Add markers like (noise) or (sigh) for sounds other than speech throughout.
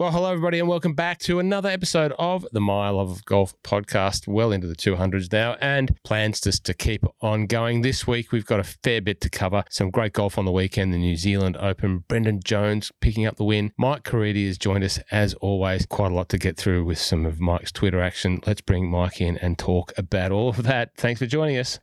Well, hello, everybody, and welcome back to another episode of the My Love of Golf podcast, well into the 200s now, and plans just to keep on going. This week, we've got a fair bit to cover. Some great golf on the weekend, the New Zealand Open, Brendan Jones picking up the win. Mike Caridi has joined us as always. Quite a lot to get through with some of Mike's Twitter action. Let's bring Mike in and talk about all of that. Thanks for joining us.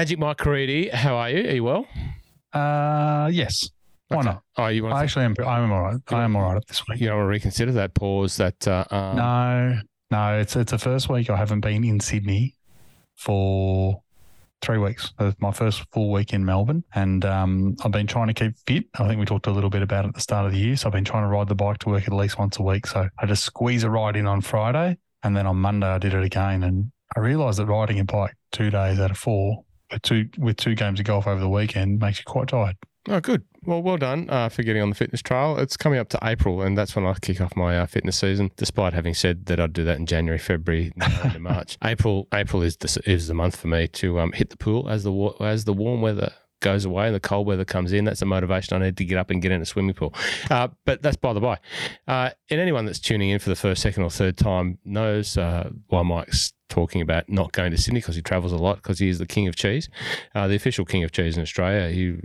Magic Mike Caridi, how are you? Are you well? Uh, yes. Why Okay. not? Oh, you want I actually am. I'm all right. I am all right up this week. you don't want to reconsider that pause? That uh, um, No, no. It's it's the first week I haven't been in Sydney for three weeks. It's my first full week in Melbourne, and um, I've been trying to keep fit. I think we talked a little bit about it at the start of the year. So I've been trying to ride the bike to work at least once a week. So I just squeeze a ride in on Friday, and then on Monday I did it again, and I realised that riding a bike two days out of four. Two with two games of golf over the weekend makes you quite tired. Oh, good. Well, well done uh, for getting on the fitness trial. It's coming up to April, and that's when I kick off my uh, fitness season. Despite having said that I'd do that in January, February, (laughs) into March. April, April is the is the month for me to um, hit the pool as the as the warm weather goes away and the cold weather comes in. That's the motivation I need to get up and get in a swimming pool. Uh, but that's by the by. Uh, and anyone that's tuning in for the first, second, or third time knows uh, why Mike's talking about not going to Sydney because he travels a lot because he is the king of cheese, uh, the official king of cheese in Australia. He,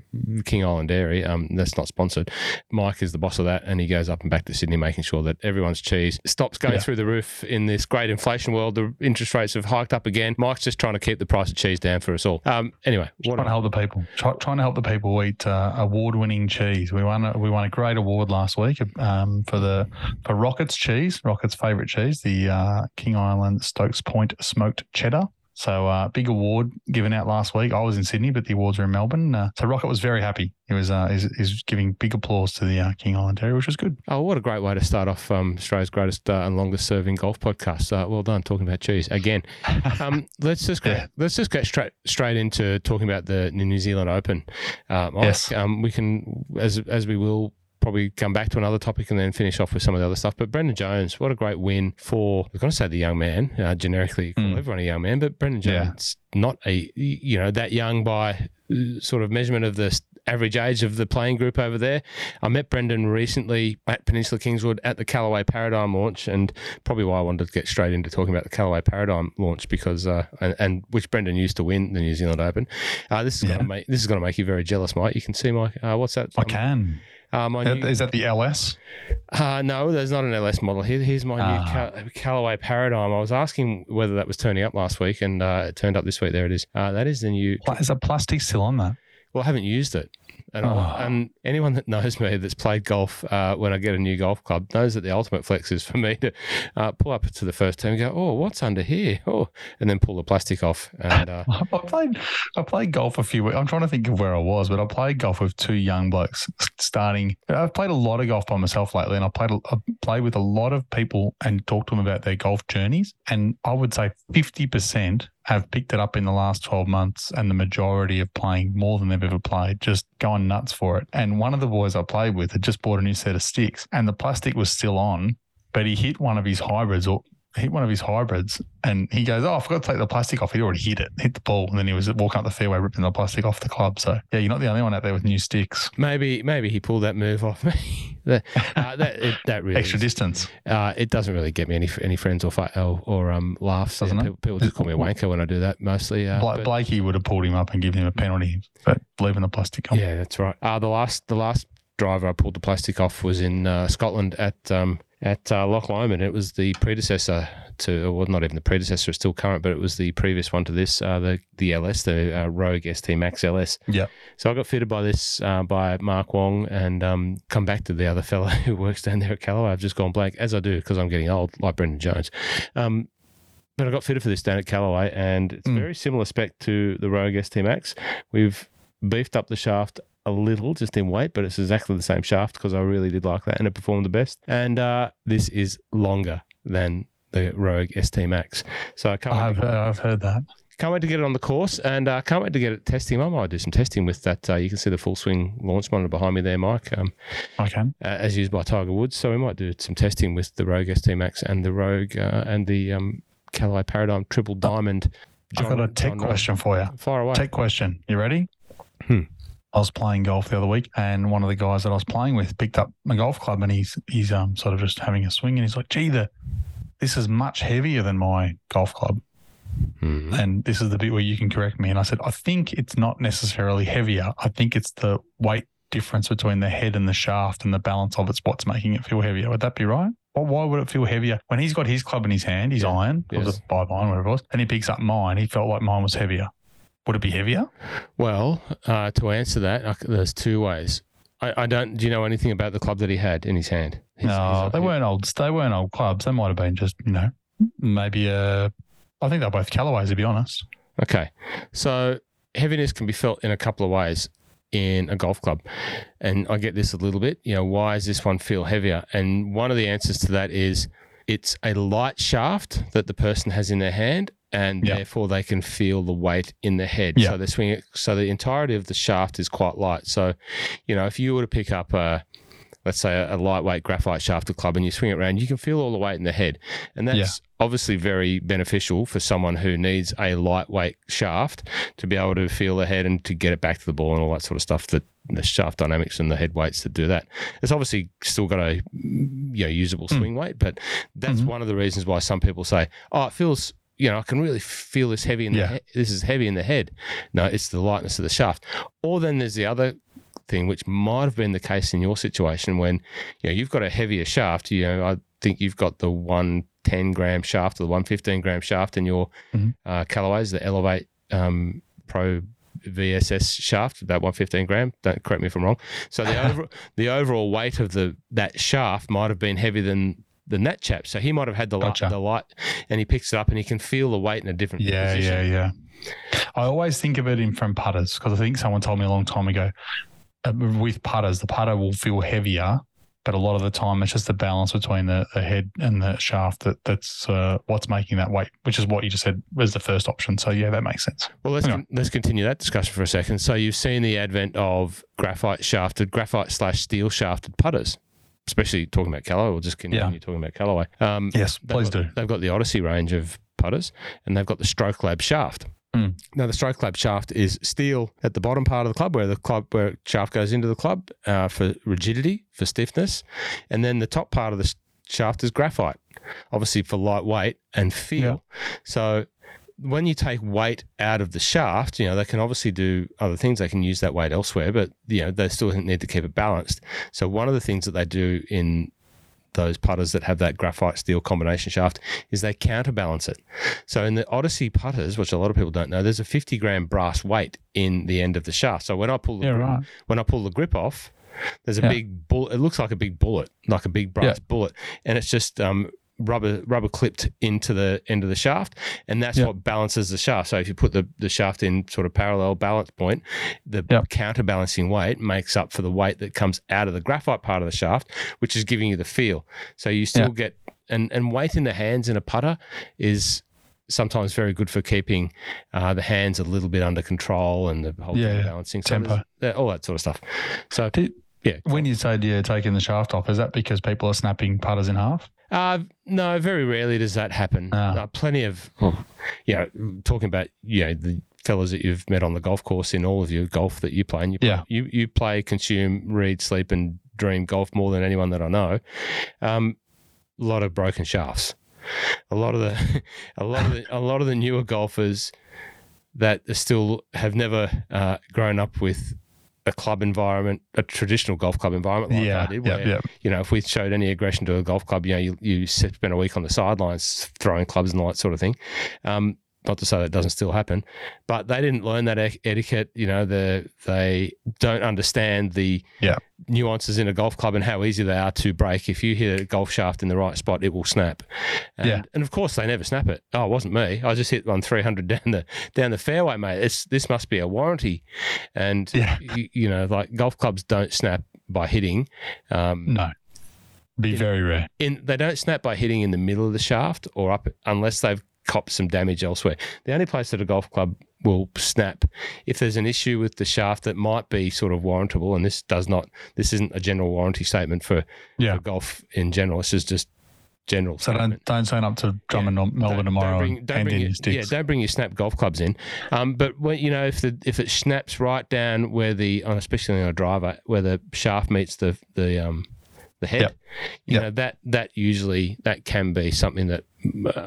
king Island Dairy. Um, that's not sponsored. Mike is the boss of that, and he goes up and back to Sydney, making sure that everyone's cheese stops going Yeah. through the roof in this great inflation world. The interest rates have hiked up again. Mike's just trying to keep the price of cheese down for us all. Um, anyway, what trying to help the people. Try, trying to help the people eat uh, award-winning cheese. We won a, we won a great award last week um, for the for Rockets cheese, Rockets' favorite cheese, the uh, King Island Stokes Point smoked cheddar. So uh, big award given out last week. I was in Sydney, but the awards were in Melbourne. Uh, so Rocket was very happy. He was uh, he's, he's giving big applause to the uh, King Island Dairy, which was good. Oh, what a great way to start off um, Australia's greatest uh, and longest serving golf podcast. Uh, well done talking about cheese again. (laughs) Um, let's just get, Yeah. let's just get straight straight into talking about the New Zealand Open. Uh, Yes. um, we can as as we will probably come back to another topic and then finish off with some of the other stuff. But Brendan Jones, what a great win for. We're going to say the young man. Uh, generically, call Mm. everyone a young man, but Brendan Yeah. Jones not a you know that young by uh, sort of measurement of the average age of the playing group over there. I met Brendan recently at Peninsula Kingswood at the Callaway Paradigm launch, and probably why I wanted to get straight into talking about the Callaway Paradigm launch because uh, and, and which Brendan used to win the New Zealand Open. Uh, this is Yeah. going to make this is going to make you very jealous, Mike. You can see my uh, what's that? I can. Uh, my Is new, that- is that the LS? uh, no, there's not an LS model. Here, here's my new Ah. Cal- Callaway Paradigm. I was asking whether that was turning up last week, and uh, it turned up this week. There it is. Uh, that is the new. Is that plastic still on that? Well, I haven't used it. And, Oh. I, and anyone that knows me that's played golf uh, when I get a new golf club knows that the ultimate flex is for me to uh, pull up to the first tee and go, oh, what's under here? Oh, and then pull the plastic off. And uh, (laughs) I played I played golf a few weeks. I'm trying to think of where I was, but I played golf with two young blokes starting. I've played a lot of golf by myself lately, and I played I played with a lot of people and talked to them about their golf journeys. And I would say 50% have picked it up in the last 12 months, and the majority of playing more than they've ever played, just going nuts for it. And one of the boys I played with had just bought a new set of sticks, and the plastic was still on, but he hit one of his hybrids or hit one of his hybrids and he goes, Oh, I forgot to take the plastic off. He'd already hit it, hit the ball, and then he was walking up the fairway ripping the plastic off the club. So yeah, you're not the only one out there with new sticks. maybe maybe he pulled that move off me. (laughs) that, uh, that, it, that really Extra is- distance. Uh, it doesn't really get me any any friends or or, or um, laughs. Doesn't Yeah, it? people, people just call me a wanker when I do that mostly. Uh, Bla- but- Blakey would have pulled him up and given him a penalty for leaving the plastic on. Yeah, that's right. Uh, the last the last driver I pulled the plastic off was in uh, Scotland at um, at uh, Loch Lomond. It was the predecessor to, well, not even the predecessor, it's still current, but it was the previous one to this, uh, the the LS, the uh, Rogue ST Max LS. Yep. So I got fitted by this uh, by Mark Wong, and um, come back to the other fellow (laughs) who works down there at Callaway. I've just gone blank, as I do because I'm getting old, like Brendan Jones. Um, but I got fitted for this down at Callaway, and it's Mm. very similar spec to the Rogue ST Max. We've beefed up the shaft a little just in weight, but it's exactly the same shaft because I really did like that and it performed the best. And uh, this is longer than the Rogue ST Max. So I can't, I've, uh, I've heard that. can't wait to get it on the course and uh, can't wait to get it testing. I might do some testing with that. Uh, you can see the full swing launch monitor behind me there, Mike. Um, Okay. uh, as used by Tiger Woods. So we might do some testing with the Rogue ST Max and the Rogue uh, and the um, Callaway Paradigm Triple Diamond. I've got a tech John question for you. Fire away. Tech question. You ready? Hmm. I was playing golf the other week, and one of the guys that I was playing with picked up my golf club, and he's he's um sort of just having a swing, and he's like, "Gee, the this is much heavier than my golf club." Hmm. And this is the bit where you can correct me. And I said, I think it's not necessarily heavier. I think it's the weight difference between the head and the shaft and the balance of it's what's making it feel heavier. Would that be right? Well, why would it feel heavier? When he's got his club in his hand, his Yeah. iron, or Yes. the five iron, whatever it was, and he picks up mine, he felt like mine was heavier. Would it be heavier? Well, uh, to answer that, I there's two ways. I, I don't. Do you know anything about the club that he had in his hand? His- no, his- they weren't old. They weren't old clubs. They might have been just, you know, maybe a. I think they're both Callaways, to be honest. Okay. So heaviness can be felt in a couple of ways in a golf club. And I get this a little bit. You know, why does this one feel heavier? And one of the answers to that is it's a light shaft that the person has in their hand. And therefore, they can feel the weight in the head. So they swing it. So the entirety of the shaft is quite light. So, you know, if you were to pick up a, let's say a, a lightweight graphite shafted club and you swing it around, you can feel all the weight in the head. And that's Yeah. obviously very beneficial for someone who needs a lightweight shaft to be able to feel the head and to get it back to the ball and all that sort of stuff that the shaft dynamics and the head weights that do that. It's obviously still got a you know usable Hmm. swing weight, but that's Mhm. one of the reasons why some people say, "Oh, it feels you know, I can really feel this heavy in the Yeah. head. This is heavy in the head." No, it's the lightness of the shaft. Or then there's the other thing, which might have been the case in your situation when you know you've got a heavier shaft. You know, I think you've got the one ten gram shaft or the one fifteen gram shaft in your Mhm. uh, Callaways, the Elevate um, Pro VSS shaft, about one fifteen gram. Don't correct me if I'm wrong. So the (laughs) over, the overall weight of the that shaft might have been heavier than than that chap. So he might have had the Gotcha. light, the light, and he picks it up and he can feel the weight in a different Yeah, position. yeah, yeah. I always think of it in from putters because I think someone told me a long time ago uh, with putters, the putter will feel heavier, but a lot of the time it's just the balance between the, the head and the shaft that that's uh, what's making that weight, which is what you just said was the first option. So yeah, that makes sense. Well, let's con- let's continue that discussion for a second. So you've seen the advent of graphite shafted, graphite slash steel shafted putters, especially talking about Callaway. We'll just continue Yeah. talking about Callaway. Um, Yes, please got- do. They've got the Odyssey range of putters, and they've got the Stroke Lab shaft. Mm. Now, the Stroke Lab shaft is steel at the bottom part of the club, where the club where shaft goes into the club uh, for rigidity, for stiffness, and then the top part of the shaft is graphite, obviously for lightweight and feel. So when you take weight out of the shaft, you know, they can obviously do other things. They can use that weight elsewhere, but, you know, they still need to keep it balanced. So one of the things that they do in those putters that have that graphite steel combination shaft is they counterbalance it. So in the Odyssey putters, which a lot of people don't know, there's a 50 gram brass weight in the end of the shaft. So when I pull the Yeah, grip, right. when I pull the grip off, there's a Yeah. big bullet. It looks like a big bullet, like a big brass bullet, and it's just um, rubber rubber clipped into the end of the shaft, and that's Yeah. what balances the shaft. So if you put the, the shaft in sort of parallel balance point, the Yeah. counterbalancing weight makes up for the weight that comes out of the graphite part of the shaft, which is giving you the feel. So you still Yeah. get and and weight in the hands in a putter is sometimes very good for keeping uh, the hands a little bit under control and the whole Yeah, yeah. balancing so Tempo. all that sort of stuff. So Did- yeah, When you say you're taking the shaft off, is that because people are snapping putters in half? Uh, no, very rarely does that happen. Ah. Uh, plenty of, you know, talking about, you know, the fellas that you've met on the golf course in all of your golf that you play. And you, play, Yeah. you, you play, consume, read, sleep, and dream golf more than anyone that I know. Um, a lot of broken shafts. A lot of the, (laughs) a lot of the, a lot of the newer golfers that still have never uh, grown up with a club environment, a traditional golf club environment like I did, yeah, where yeah. you know, if we showed any aggression to a golf club, you know, you, you spend a week on the sidelines throwing clubs and all that sort of thing. Um, not to say that doesn't still happen, but they didn't learn that e- etiquette. You know, the, they don't understand the Yeah. nuances in a golf club and how easy they are to break. If you hit a golf shaft in the right spot, it will snap. And, Yeah. and of course, they never snap it. Oh, it wasn't me. I just hit one 300 down the down the fairway, mate. It's, this must be a warranty. And, Yeah. you, you know, like golf clubs don't snap by hitting. Um, No. Be very rare. in they don't snap by hitting in the middle of the shaft or up unless they've copped some damage elsewhere. The only place that a golf club will snap if there's an issue with the shaft that might be sort of warrantable, and this does not. This isn't a general warranty statement for, Yeah. for golf in general. This is just general. So statement. don't don't sign up to Drummond or Melbourne tomorrow Don't bring, and don't bring your, yeah, don't bring your snap golf clubs in. Um, but when you know if the if it snaps right down where the especially on a driver where the shaft meets the the um the head, Yep. you Yep. know that that usually that can be something that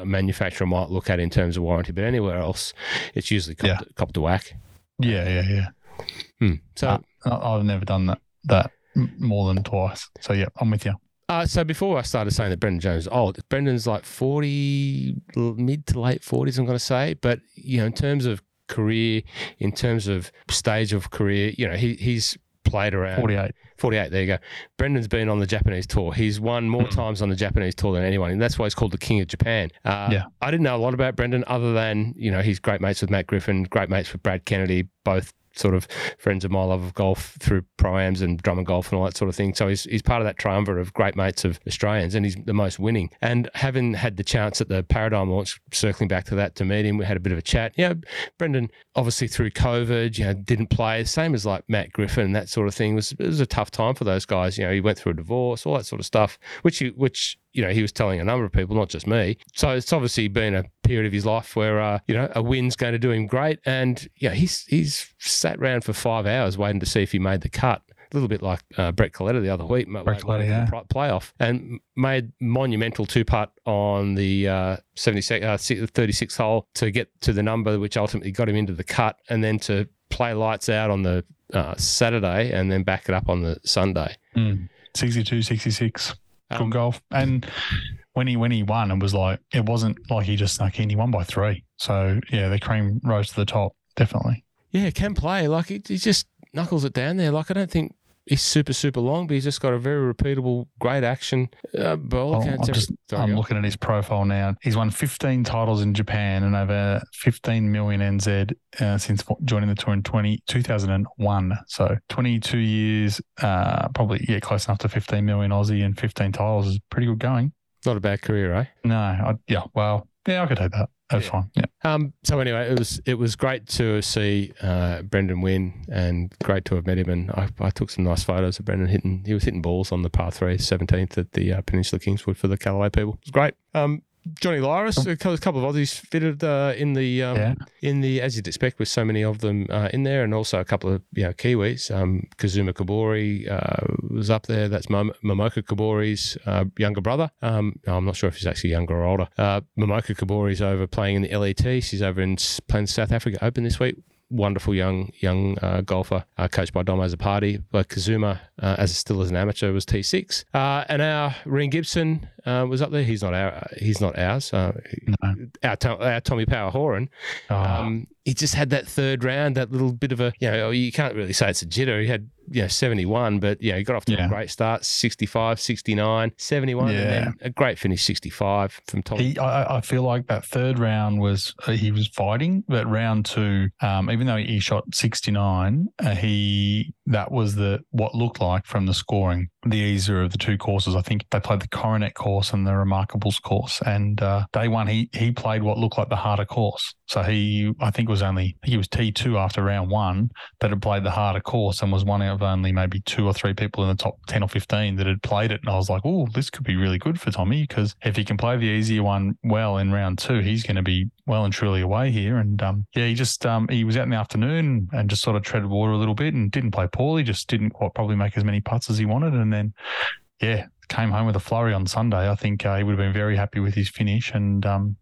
manufacturer might look at in terms of warranty. But anywhere else, it's usually copped, Yeah. copped a whack. yeah, yeah, yeah. Hmm. So. Ah. I- I've never done that that more than twice. So yeah, I'm with you. Uh, so before I started saying that Brendan Jones is old, Brendan's like 40, mid to late 40s, I'm going to say. But, you know, in terms of career, in terms of stage of career, you know, he, he's played around 48. 48, there you go. Brendan's been on the Japanese tour. He's won more Mm. times on the Japanese tour than anyone, and that's why he's called the King of Japan. Uh, Yeah. I didn't know a lot about Brendan other than, you know, he's great mates with Matt Griffin, great mates with Brad Kennedy, both sort of friends of my love of golf through priams and Drummond Golf and all that sort of thing. So he's, he's part of that triumvirate of great mates of Australians and he's the most winning. And having had the chance at the Paradigm launch, circling back to that to meet him, we had a bit of a chat. You know, Brendan, obviously through COVID, you know, didn't play, same as like Matt Griffin and that sort of thing. It was, it was a tough time for those guys. You know, he went through a divorce, all that sort of stuff, which, you, which you know, he was telling a number of people, not just me. So it's obviously been a period of his life where, uh, you know, a win's going to do him great. And, yeah, he's, he's sat around for five hours waiting to see if he made the cut. A little bit like uh, Brett Coletta the other week, Brett Coletta, yeah. playoff, and made monumental two putt on the uh, 76, uh, 36th hole to get to the number, which ultimately got him into the cut, and then to play lights out on the uh, Saturday and then back it up on the Sunday. Mm. 62, 66. Good Um, golf. And when he when he won, it was like it wasn't like he just snuck in. He won by three. So yeah, the cream rose to the top. Definitely. Yeah, can play. Like he, he just knuckles it down there. Like I don't think he's super super long, but he's just got a very repeatable, great action. Uh, Oh, I'm, just, Sorry, I'm looking at his profile now. He's won 15 titles in Japan and over 15 million NZ uh, since joining the tour in 20, 2001. So 22 years, uh, probably yeah, close enough to 15 million Aussie and 15 titles is pretty good going. Not a bad career, eh? No, I, yeah, well, yeah, I could take that. That's Yeah. fine. Yeah. Um, so anyway, it was it was great to see uh, Brendan win, and great to have met him. And I, I took some nice photos of Brendan hitting. He was hitting balls on the par three, 17th at the uh, Peninsula Kingswood for the Callaway people. It was great. Um, Johnny Lyris, a couple of Aussies fitted uh, in the um, Yeah. in the as you'd expect with so many of them uh, in there, and also a couple of you know Kiwis. Um, Kazuma Kobori uh, was up there. That's Mom- Momoka Kobori's uh, younger brother. Um, I'm not sure if he's actually younger or older. Uh, Momoka Kobori's over playing in the LET. She's over in playing South Africa Open this week. Wonderful young young uh, golfer, uh, coached by Dom Azapati. But Kazuma, uh, as still as an amateur, was T6. Uh, and our Reen Gibson uh, was up there. He's not our. He's not ours. Uh, No. our, our Tommy Power Horan. Oh, Um, he just had that third round, that little bit of a, you know, you can't really say it's a jitter. He had, you know, 71, but, you know, he got off to Yeah. a great start 65, 69, 71, and Yeah. then a great finish 65 from Tommy. He, I, I feel like that third round was uh, he was fighting, but round two, um, even though he shot sixty nine, uh, he that was the what looked like from the scoring the easier of the two courses. I think they played the Coronet course and the Remarkables course, and uh, day one he he played what looked like the harder course. So he I think was only he was T two after round one, but had played the harder course and was one of only maybe two or three people in the top ten or fifteen that had played it. And I was like, oh, this could be really good for Tommy because if he can play the easier one well in round two, he's going to be well and truly away here. And um, yeah, he just um, he was out in the afternoon and just sort of treaded water a little bit and didn't play poorly. Just didn't quite probably make as many putts as he wanted. And then yeah, came home with a flurry on Sunday. I think uh, he would have been very happy with his finish. And um,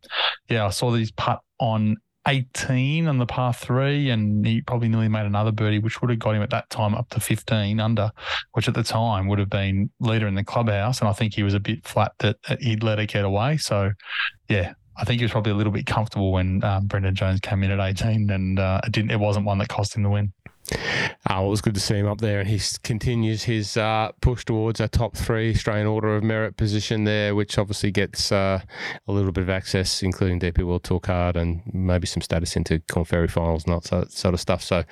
yeah, I saw these putt on 18 on the par three, and he probably nearly made another birdie, which would have got him at that time up to 15 under, which at the time would have been leader in the clubhouse. And I think he was a bit flat that, he'd let it get away. So, yeah, I think he was probably a little bit comfortable when um, Brendan Jones came in at 18, and uh, it didn't. It wasn't one that cost him the win. Uh, it was good to see him up there, and he continues his uh, push towards a top three Australian Order of Merit position there, which obviously gets uh, a little bit of access, including DP World Tour card and maybe some status into Korn Ferry finals, not that sort of stuff. So,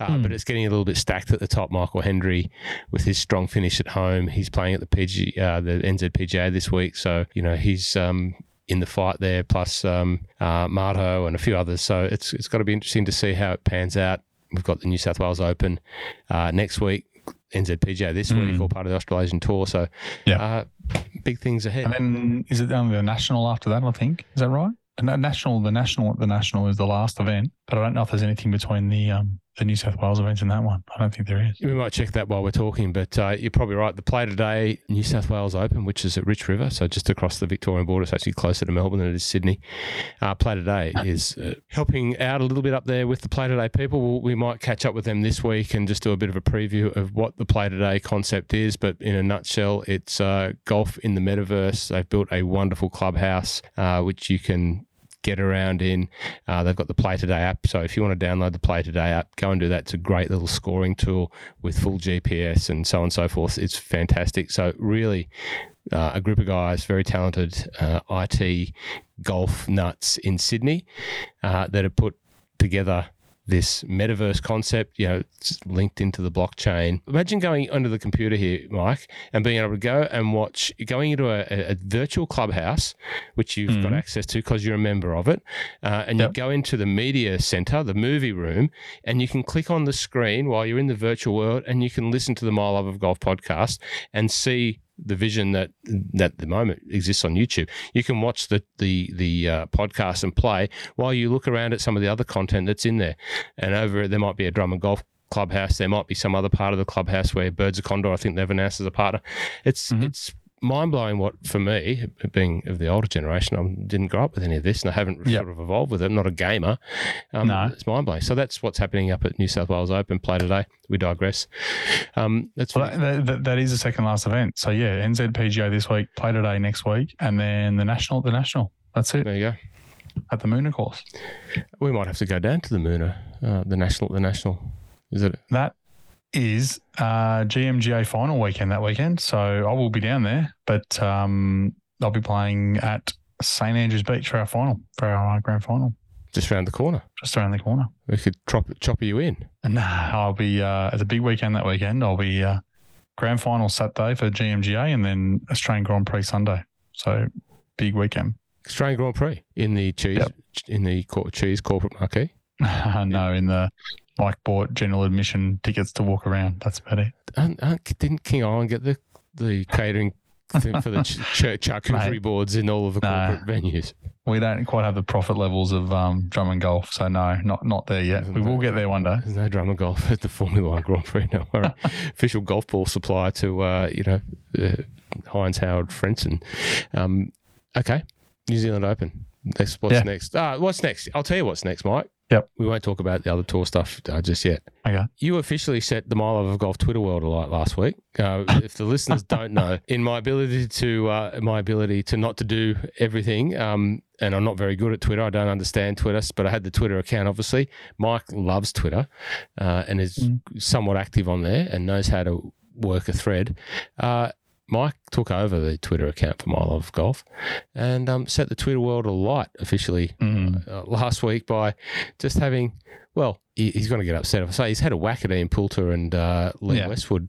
mm. but it's getting a little bit stacked at the top. Michael Hendry with his strong finish at home, he's playing at the PG, uh, the NZPGA this week, so you know he's. Um, in the fight there, plus um, uh, Marto and a few others. So it's it's got to be interesting to see how it pans out. We've got the New South Wales Open uh, next week, NZPGA this mm. week, all part of the Australasian Tour. So, yeah, uh, big things ahead. And then is it only the national after that? I think is that right? The national, the national, the national is the last event, but I don't know if there's anything between the um, the New South Wales events in that one. I don't think there is. We might check that while we're talking, but uh, you're probably right. The Play Today New South Wales Open, which is at Rich River, so just across the Victorian border, it's actually closer to Melbourne than it is Sydney. Uh, Play Today (laughs) is uh, helping out a little bit up there with the Play Today people. We might catch up with them this week and just do a bit of a preview of what the Play Today concept is. But in a nutshell, it's uh, golf in the metaverse. They've built a wonderful clubhouse, uh, which you can get around in. Uh, they've got the Play Today app. So if you want to download the Play Today app, go and do that. It's a great little scoring tool with full GPS and so on and so forth. It's fantastic. So really, uh, a group of guys, very talented uh, IT golf nuts in Sydney uh, that have put together this metaverse concept, you know, linked into the blockchain. Imagine going under the computer here, Mike, and being able to go and watch, going into a, a virtual clubhouse, which you've mm-hmm. got access to because you're a member of it, uh, and yep. you go into the media center, the movie room, and you can click on the screen while you're in the virtual world, and you can listen to the My Love of Golf podcast and see the vision that that at the moment exists on YouTube. You can watch the the the uh, podcast and play while you look around at some of the other content that's in there. And over there might be a Drummond Golf clubhouse. There might be some other part of the clubhouse where Birds of Condor, I think they've announced as a partner. It's mm-hmm. it's mind blowing. What for me, being of the older generation, I didn't grow up with any of this, and I haven't yep. sort of evolved with it. I'm not a gamer. Um, no, it's mind blowing. So that's what's happening up at New South Wales Open Play today. We digress. Um, that's well, that, that, that is the second last event. So yeah, NZPGA this week, Play today next week, and then the national, the national. That's it. There you go. At the Moonah course. We might have to go down to the Moonah, uh, the national, the national. Is it that is uh, GMGA final weekend that weekend. So I will be down there, but um, I'll be playing at St Andrews Beach for our final, for our uh, grand final. Just around the corner. Just around the corner. We could chop, chopper you in. Nah, I'll be, uh, it's a big weekend that weekend. I'll be uh, grand final Saturday for GMGA and then Australian Grand Prix Sunday. So big weekend. Australian Grand Prix in the cheese, yep. in the cheese corporate marquee? (laughs) no, in the Mike bought general admission tickets to walk around. That's about it. And, and didn't King Island get the the catering thing for the (laughs) ch- church charcuterie boards in all of the corporate venues? We don't quite have the profit levels of um, Drummond Golf, so no, not not there yet. Isn't we will get there one day. There's no drum and golf at the Formula One Grand Prix. No, (laughs) official golf ball supplier to uh, you know uh, Heinz-Harald Frentzen. Um, okay, New Zealand Open. Next, what's yeah. next? Uh, what's next? I'll tell you what's next, Mike. Yep. We won't talk about the other tour stuff uh, just yet. Okay. You officially set the My Love of Golf Twitter world alight last week. Uh, if the listeners (laughs) don't know, in my ability to uh, my ability to not to do everything, um, and I'm not very good at Twitter. I don't understand Twitter, but I had the Twitter account. Obviously, Mike loves Twitter uh, and is mm. somewhat active on there and knows how to work a thread. Uh, Mike took over the Twitter account for My Love of Golf and um, set the Twitter world alight officially mm. uh, last week by just having, well, he, he's going to get upset if I say he's had a whack at Ian Poulter and uh, Lee yeah. Westwood.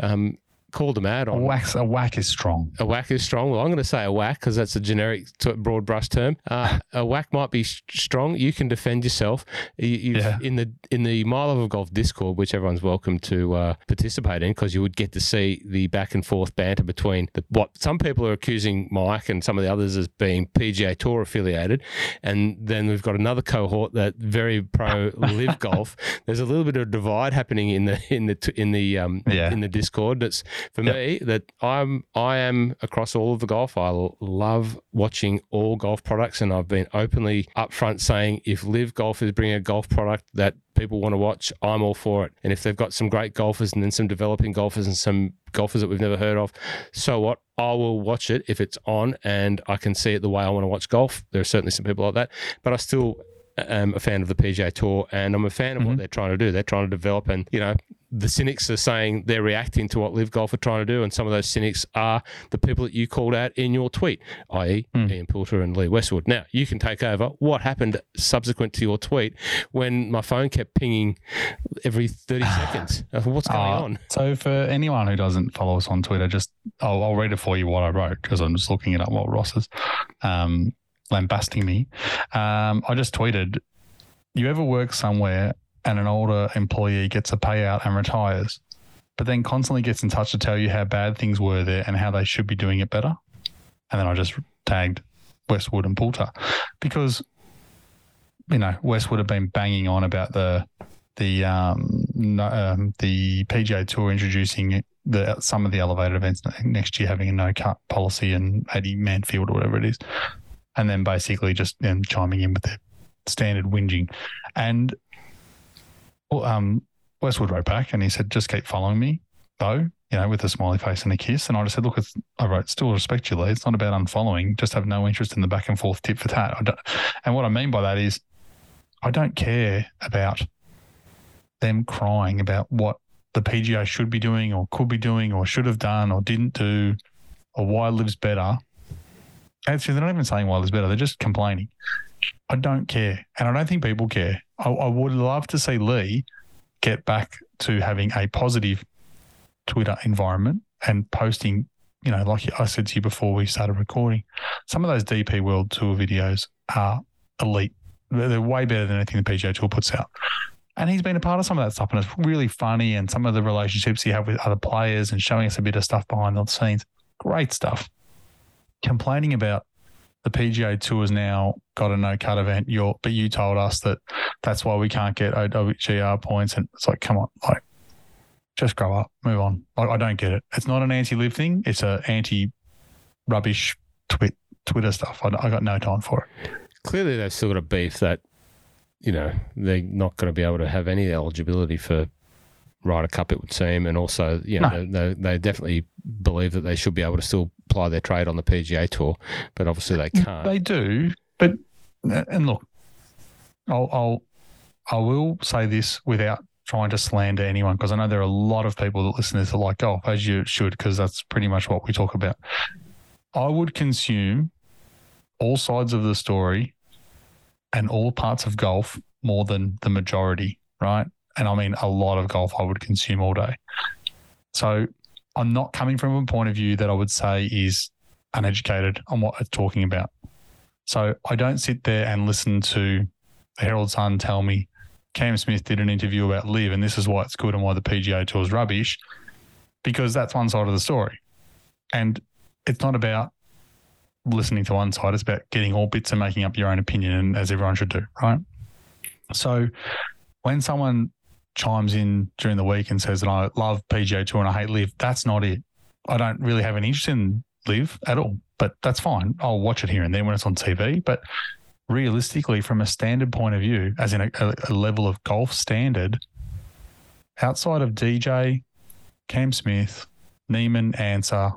Um, called them out on. A whack, a whack is strong. A whack is strong. Well, I'm going to say a whack because that's a generic, broad brush term. Uh, (laughs) a whack might be strong. You can defend yourself. You, yeah. In the in the My Love of Golf Discord, which everyone's welcome to uh, participate in, because you would get to see the back and forth banter between the, what some people are accusing Mike and some of the others as being PGA Tour affiliated, and then we've got another cohort that very pro (laughs) live golf. There's a little bit of divide happening in the in the in the um, yeah. in the Discord. That's for Yep. me that I'm I am across all of the golf. I love watching all golf products, and I've been openly upfront saying if Live Golf is bringing a golf product that people want to watch, I'm all for it. And if they've got some great golfers and then some developing golfers and some golfers that we've never heard of, so what? I will watch it if it's on and I can see it the way I want to watch golf. There are certainly some people like that, but I still am a fan of the PGA Tour and I'm a fan of what Mhm. they're trying to do. They're trying to develop, and you know, the cynics are saying they're reacting to what Live Golf are trying to do, and some of those cynics are the people that you called out in your tweet, i.e., Hmm. Ian Poulter and Lee Westwood. Now you can take over. What happened subsequent to your tweet when my phone kept pinging every thirty (sighs) seconds? What's going Uh, on? So for anyone who doesn't follow us on Twitter, just I'll, I'll read it for you what I wrote because I'm just looking it up while Ross is um, lambasting me. Um, I just tweeted, "You ever work somewhere and an older employee gets a payout and retires, but then constantly gets in touch to tell you how bad things were there and how they should be doing it better?" And then I just tagged Westwood and Poulter because you know Westwood have been banging on about the the um, no, um the PGA Tour introducing the some of the elevated events next year having a no cut policy and 80 man field or whatever it is, and then basically just then chiming in with their standard whinging, and well, um Westwood wrote back and he said just keep following me though you know with a smiley face and a kiss. And I just said look I wrote still respect you Lee. It's not about unfollowing. Just have no interest in the back and forth tip for tat. And what I mean by that is I don't care about them crying about what the PGA should be doing or could be doing or should have done or didn't do or why lives better. Actually, they're not even saying lives better. They're just complaining. I don't care. And I don't think people care. I, I would love to see Lee get back to having a positive Twitter environment and posting, you know, like I said to you before we started recording, some of those DP World Tour videos are elite. They're they're way better than anything the PGA Tour puts out. And he's been a part of some of that stuff, and it's really funny. And some of the relationships he have with other players, and showing us a bit of stuff behind the scenes, great stuff. Complaining about the PGA Tour's now got a no cut event, you're, but you told us that that's why we can't get OWGR points, and it's like, come on, like, just grow up, move on. Like, I don't get it. It's not an anti-live thing; it's a anti-rubbish twit Twitter stuff. I, I got no time for it. Clearly, they've still got a beef that you know they're not going to be able to have any eligibility for Ryder Cup. It would seem, and also you know No. they, they definitely believe that they should be able to still their trade on the PGA Tour, but obviously they can't. They do, but uh, and look, I'll, I'll I will say this without trying to slander anyone because I know there are a lot of people that listen to this that like golf, as you should, because that's pretty much what we talk about. I would consume all sides of the story and all parts of golf more than the majority, right? And I mean a lot of golf I would consume all day. So I'm not coming from a point of view that I would say is uneducated on what it's talking about. So I don't sit there and listen to the Herald Sun tell me Cam Smith did an interview about live and this is why it's good and why the PGA Tour is rubbish, because that's one side of the story. And it's not about listening to one side, it's about getting all bits and making up your own opinion, and as everyone should do, right? So when someone chimes in during the week and says that I love PGA Tour and I hate live, that's not it. I don't really have an interest in live at all, but that's fine. I'll watch it here and there when it's on TV. But realistically, from a standard point of view, as in a, a, level of golf standard, outside of DJ, Cam Smith, Niemann, Ancer,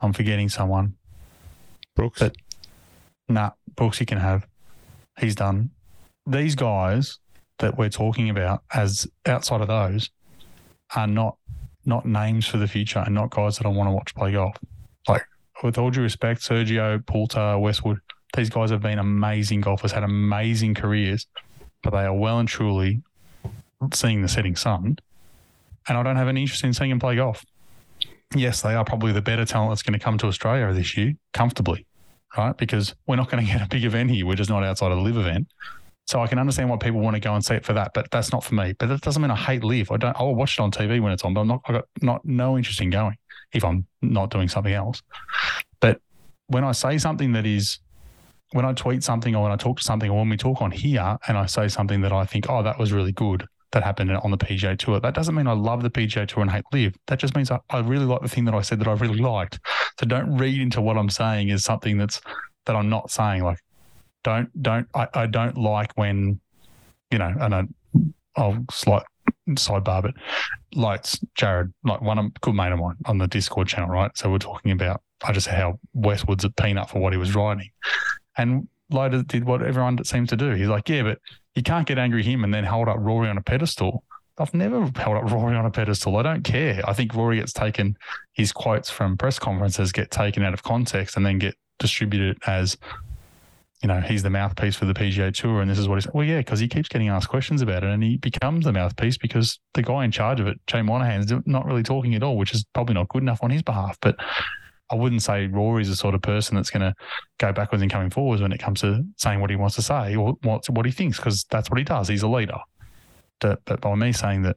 I'm forgetting someone. Brooks, But- Nah, Brooks he can have. He's done. These guys that we're talking about as outside of those are not not names for the future and not guys that I want to watch play golf. Like with all due respect, Sergio, Poulter, Westwood, these guys have been amazing golfers, had amazing careers, but they are well and truly seeing the setting sun. And I don't have any interest in seeing them play golf. Yes, they are probably the better talent that's going to come to Australia this year, comfortably right? Because we're not going to get a big event here. We're just not outside of the live event. So I can understand why people want to go and see it for that, but that's not for me. But that doesn't mean I hate live. I don't. I'll watch it on TV when it's on, but I'm not. I got not no interest in going if I'm not doing something else. But when I say something that is, when I tweet something or when I talk to something or when we talk on here and I say something that I think, oh, that was really good, that happened on the PGA Tour. That doesn't mean I love the PGA Tour and hate live. That just means I, I really like the thing that I said that I really liked. So don't read into what I'm saying as something that's that I'm not saying. Like, don't don't I, I don't like when, you know, and I, I'll slight sidebar, but lights Jared, like one of good mate of mine on the Discord channel, right? So we're talking about I just how Westwood's a peanut for what he was writing, and Loder did what everyone seems to do. He's like, yeah, but you can't get angry at him and then hold up Rory on a pedestal. I've never held up Rory on a pedestal. I don't care. I think Rory gets taken, his quotes from press conferences get taken out of context and then get distributed as, you know, he's the mouthpiece for the PGA Tour and this is what he's. Well, yeah, because he keeps getting asked questions about it and he becomes the mouthpiece because the guy in charge of it, Jay Monahan's not really talking at all, which is probably not good enough on his behalf. But I wouldn't say Rory's the sort of person that's going to go backwards and coming forwards when it comes to saying what he wants to say or what, what he thinks, because that's what he does. He's a leader. But, by me saying that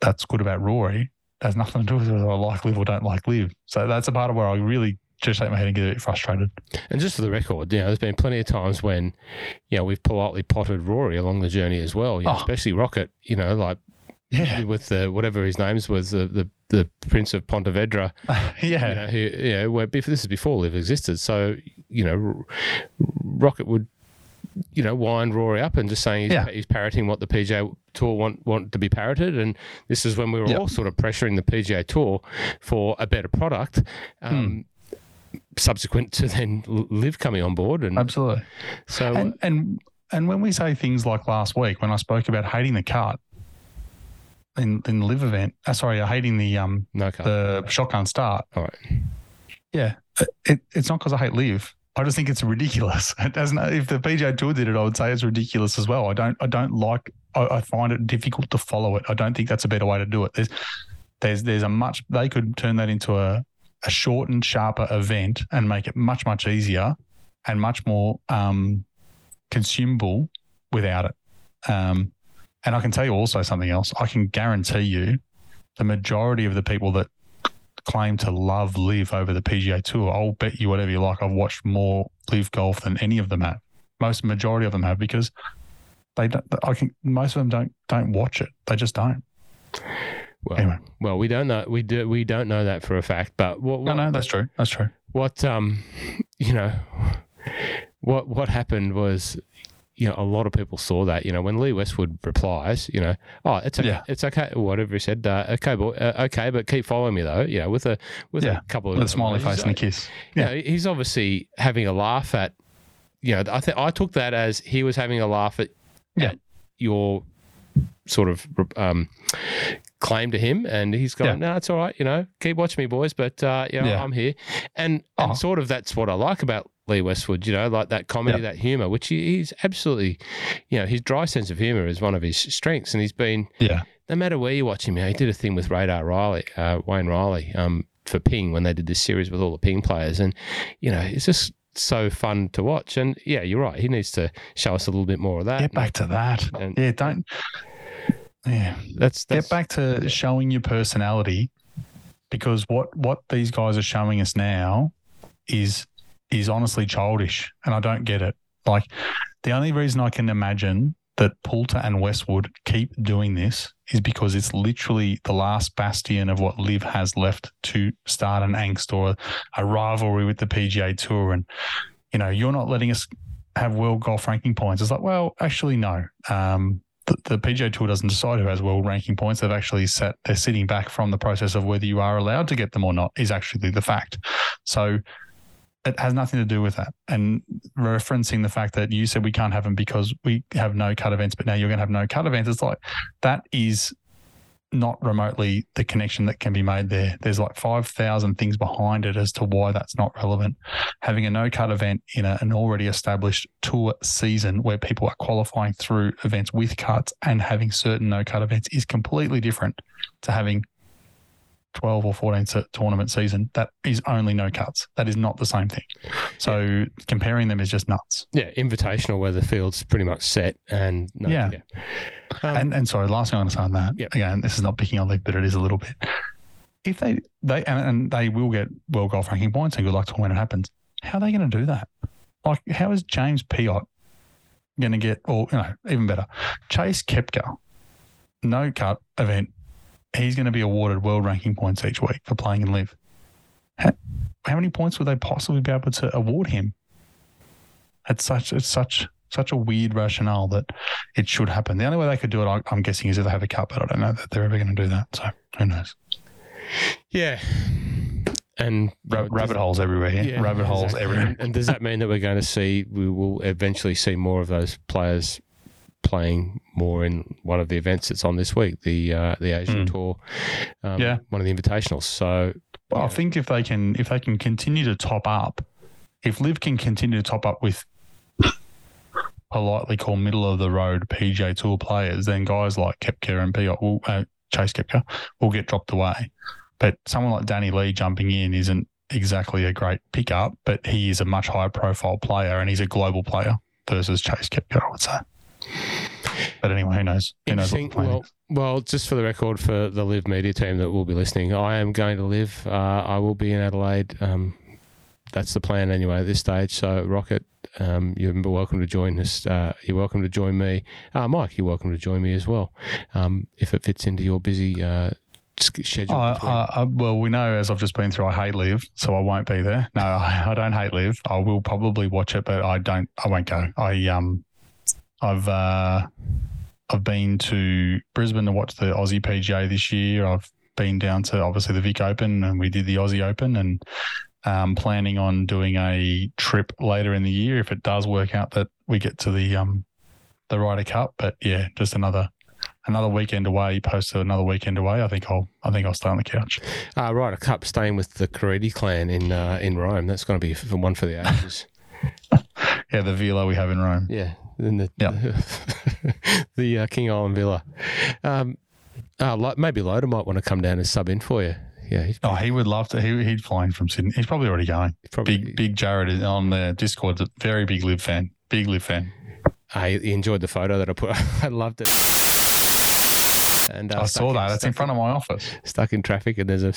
that's good about Rory, has nothing to do with whether I like LIV or don't like LIV. So that's a part of where I really just shake my head and get a bit frustrated. And just for the record, you know, there's been plenty of times when, you know, we've politely potted Rory along the journey as well. You know, oh. especially Rocket. You know, like yeah. (laughs) with the whatever his names was the the, the Prince of Ponte Vedra. (laughs) yeah, you know, who, you know, where this is before LIV existed. So you know, Rocket would you know wind Rory up and just saying he's, yeah. he's parroting what the PGA Tour want want to be parroted, and this is when we were yep. all sort of pressuring the PGA Tour for a better product. Um, mm. Subsequent to then live coming on board, and absolutely. So and, and and when we say things like last week when I spoke about hating the cut, in in the live event. Uh, sorry, uh, hating the um no the shotgun start. All right. Yeah, it, it's not because I hate LIV. I just think it's ridiculous. (laughs) It doesn't. If the PGA Tour did it, I would say it's ridiculous as well. I don't. I don't like. I, I find it difficult to follow it. I don't think that's a better way to do it. There's, there's, there's a much. They could turn that into a a shortened, sharper event and make it much, much easier and much more um, consumable without it. Um, and I can tell you also something else. I can guarantee you the majority of the people that claim to love live over the PGA Tour, I'll bet you whatever you like. I've watched more live golf than any of them have. Most majority of them have because they don't, I can most of them don't don't watch it. They just don't. Well, anyway. well, we don't know. We do. We don't know that for a fact. But what? what no, no, that's true. That's true. What um, (laughs) you know, what what happened was you know, a lot of people saw that. You know, when Lee Westwood replies, you know, oh, it's okay, yeah. it's okay, whatever he said. Uh, okay, but uh, okay, but keep following me though. You know, with a with yeah. a couple of with a smiley face and a kiss. Yeah, you know, he's obviously having a laugh at. You know, I think I took that as he was having a laugh at, yeah. at your sort of um, claim to him, and he's going, yeah. "No, it's all right. You know, keep watching me, boys. But uh, you know, yeah. I'm here." And and uh-huh. sort of that's what I like about Lee Westwood, you know, like that comedy, yep. that humor, which he, he's absolutely, you know, his dry sense of humor is one of his strengths. And he's been, yeah, no matter where you watch him, you know, he did a thing with Radar Riley, uh, Wayne Riley, um, for Ping when they did this series with all the Ping players. And, you know, it's just so fun to watch. And yeah, you're right. He needs to show us a little bit more of that. Get back to that. And, yeah, don't. Yeah, that's, that's get back to showing your personality because what what these guys are showing us now is is honestly childish, and I don't get it. Like the only reason I can imagine that Poulter and Westwood keep doing this is because it's literally the last bastion of what LIV has left to start an angst or a rivalry with the PGA Tour. And, you know, you're not letting us have world golf ranking points. It's like, well, actually, no. Um, the, the PGA Tour doesn't decide who has world ranking points. They've actually set, they're sitting back from the process of whether you are allowed to get them or not is actually the fact. So, it has nothing to do with that. And referencing the fact that you said we can't have them because we have no cut events, but now you're going to have no cut events. It's like that is not remotely the connection that can be made there. There's like 5,000 things behind it as to why that's not relevant. Having a no cut event in a, an already established tour season where people are qualifying through events with cuts and having certain no cut events is completely different to having 12 or 14 tournament season, that is only no cuts. That is not the same thing. So yeah. comparing them is just nuts. Yeah, invitational where the field's pretty much set and no, yeah. yeah. Um, and and sorry, last thing I want to say on that. Yeah. Again, this is not picking on LIV, but it is a little bit. If they they and, and they will get world golf ranking points and good luck to when it happens. How are they going to do that? Like, how is James Piot going to get, or you know, even better, Chase Koepka no cut event, he's going to be awarded world ranking points each week for playing in live. How, how many points would they possibly be able to award him? It's such it's such such a weird rationale that it should happen. The only way they could do it, I, I'm guessing, is if they have a cup, but I don't know that they're ever going to do that. So who knows? Yeah. And Ra- rabbit holes everywhere. Yeah, Yeah, rabbit holes everywhere. And, and does that mean that we're going to see, we will eventually see more of those players playing more in one of the events that's on this week, the uh, the Asian Mm. Tour, um, Yeah. one of the invitationals. So, Well, I think if they can if they can continue to top up, if Liv can continue to top up with politely called middle of the road PJ Tour players, then guys like Koepka and P will uh, Chase Koepka will get dropped away. But someone like Danny Lee jumping in isn't exactly a great pickup, but he is a much higher profile player and he's a global player versus Chase Koepka, I would say. But anyway, who knows? Who knows what the Interesting. plan Well, well, just for the record, for the LIV Media team that will be listening, I am going to LIV. Uh, I will be in Adelaide. Um, that's the plan anyway at this stage. So, Rocket, um, you're welcome to join us. Uh, you're welcome to join me. Uh, Mike, you're welcome to join me as well, um, if it fits into your busy uh, schedule. I, I, well, we know as I've just been through, I hate LIV, so I won't be there. No, (laughs) I, I don't hate LIV. I will probably watch it, but I don't. I won't go. I um, I've uh, I've been to Brisbane to watch the Aussie PGA this year. I've been down to obviously the Vic Open, and we did the Aussie Open, and um, planning on doing a trip later in the year if it does work out that we get to the um, the Ryder Cup. But yeah, just another another weekend away, post another weekend away. I think I'll I think I'll stay on the couch. Uh, Ryder Cup staying with the Caridi clan in uh, in Rome. That's going to be one for the ages. (laughs) Yeah, the villa we have in Rome. yeah, in the Yeah. (laughs) the uh, King Island Villa. Um, uh, maybe Loda might want to come down and sub in for you. Yeah, Oh, he would love to. He, he'd fly in from Sydney. He's probably already going. probably Big, big Jared is on the Discord. A very big LIV fan. Big LIV fan. I enjoyed the photo that I put. (laughs) I loved it. And uh, I saw in- that. It's in front of my office. stuck in traffic and there's a,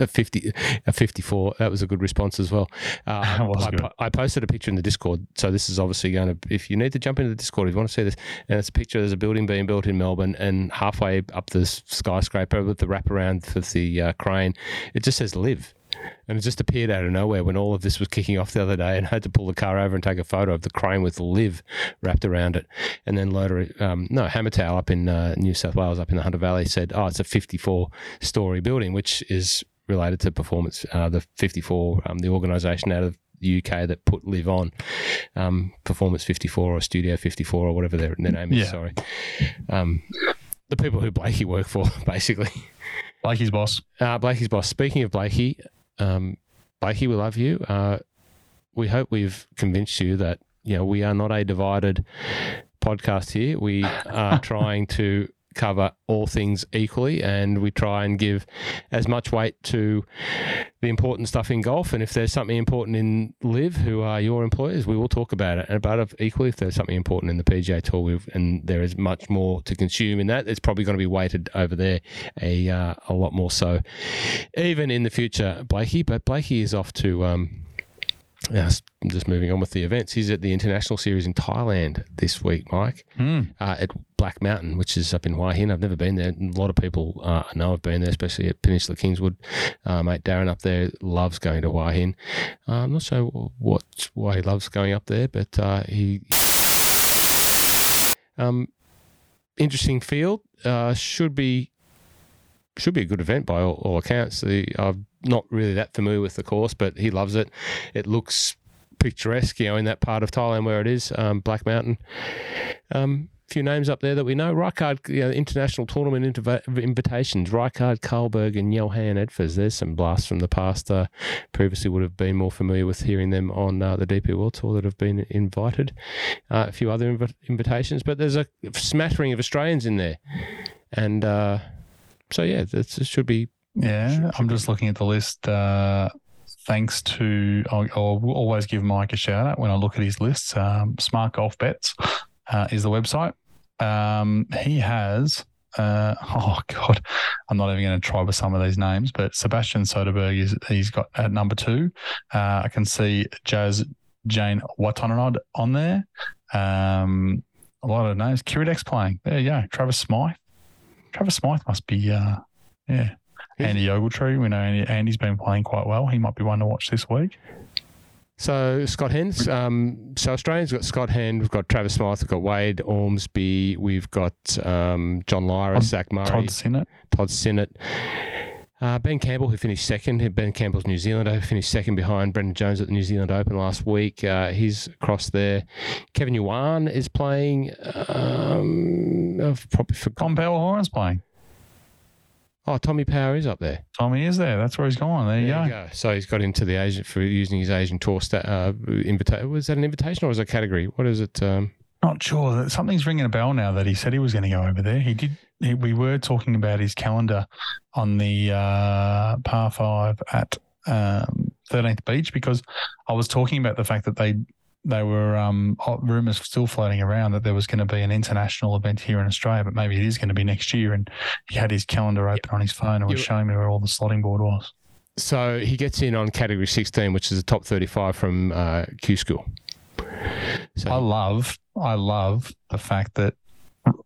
(laughs) a 50 a 54 that was a good response as well uh, (laughs) I, good. I posted a picture in the discord so this is obviously going to if you need to jump into the discord if you want to see this and it's a picture there's a building being built in melbourne and halfway up the skyscraper with the wraparound for the uh, crane it just says LIV and it just appeared out of nowhere when all of this was kicking off the other day, and I had to pull the car over and take a photo of the crane with "LIV" wrapped around it. And then later, um, no, Hammertow up in uh, New South Wales, up in the Hunter Valley, said, "Oh, it's a 54-story building, which is related to Performance, uh, the 54, um, the organisation out of the UK that put LIV on, um, Performance 54 or Studio 54 or whatever their, their name is. Yeah. Sorry, um, the people who Blakey work for, (laughs) basically." Blakey's boss. Uh, Blakey's boss. Speaking of Blakey, um, Blakey, we love you. Uh, we hope we've convinced you that you know we are not a divided podcast here. We are (laughs) trying to cover all things equally, and we try and give as much weight to the important stuff in golf. And if there's something important in LIV, who are your employers, we will talk about it. And about it equally, if there's something important in the PGA Tour, and there is much more to consume in that, it's probably going to be weighted over there a uh, a lot more so, even in the future, Blakey. But Blakey is off to. Um, yeah, s- just moving on with the events. He's at the International Series in Thailand this week, Mike Hmm. uh, at Black Mountain, which is up in Hua Hin. I've never been there. A lot of people uh, I know have been there, especially at Peninsula Kingswood. Uh, mate Darren up there loves going to Hua Hin. Uh, I'm not sure what why he loves going up there, but uh, he. Um, interesting field. Uh, should be should be a good event by all, all accounts. The, I'm not really that familiar with the course, but he loves it. It looks picturesque, you know, in that part of Thailand where it is, um, Black Mountain. Um, few names up there that we know. Rikard, you know, international tournament inv- invitations. Rikard, Karlberg, and Johan Edfors. There's some blasts from the past. Uh, previously would have been more familiar with hearing them on uh, the DP World Tour that have been invited. Uh, a few other inv- invitations, but there's a smattering of Australians in there. And uh, so, yeah, it should be Yeah, I'm just looking at the list. Uh, thanks to, I'll, I'll always give Mike a shout out when I look at his lists. Um, Smart Golf Bets uh, is the website. Um, he has, uh, (laughs) oh God, I'm not even going to try with some of these names, but Sebastian Soderberg is he's got at number two. Uh, I can see Jazz Jane Watananod on there. Um, a lot of names. Kiradech playing. There you go. Travis Smyth. Travis Smyth must be, uh, yeah. Andy Ogletree, we know Andy, Andy's been playing quite well. He might be one to watch this week. So Scott Hends, um, so Australians got Scott Hend, we've got Travis Smyth, we've got Wade Ormsby, we've got um, John Lyra, Todd- Zach Murray, Todd Sinnott. Todd Sinnott. Uh, ben Campbell, who finished second, Ben Campbell's New Zealander, who finished second behind Brendan Jones at the New Zealand Open last week. Uh, he's across there. Kevin Yuan is playing. Um, I've probably forgotten. Tom Power Horan's playing. Oh, Tommy Power is up there. Tommy is there. That's where he's going. There you There go. you go. So he's got into the Asian for using his Asian tour. Sta- uh, invita- was that an invitation or was it a category? What is it? Um, Not sure. Something's ringing a bell now that he said he was going to go over there. He did. He, we were talking about his calendar on the uh, par five at um, 13th Beach because I was talking about the fact that they they were um, rumors still floating around that there was going to be an international event here in Australia, but maybe it is going to be next year. And he had his calendar open on his phone and was showing me where all the slotting board was. so he gets in on category 16, which is the top 35 from uh, Q School. So I love, I love the fact that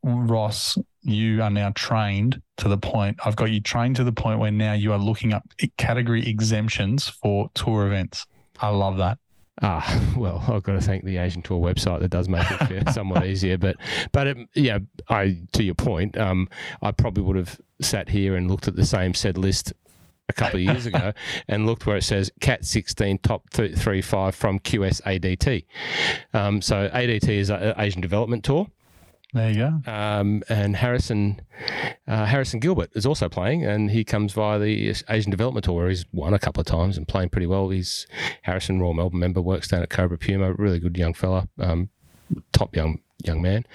Ross, you are now trained to the point. I've got you trained to the point where now you are looking up category exemptions for tour events. I love that. Ah, (laughs) well, I've got to thank the Asian Tour website that does make it somewhat (laughs) easier. But, but it, yeah, I to your point, um, I probably would have sat here and looked at the same said list a couple of years ago (laughs) and looked where it says Cat 16 top th- three five from QS ADT. Um, so ADT is Asian Development Tour. There you go. Um, and Harrison uh, Harrison Gilbert is also playing, and he comes via the Asian Development Tour, where he's won a couple of times and playing pretty well. He's Harrison Royal Melbourne member, works down at Cobra Puma, really good young fella, um, top young young man.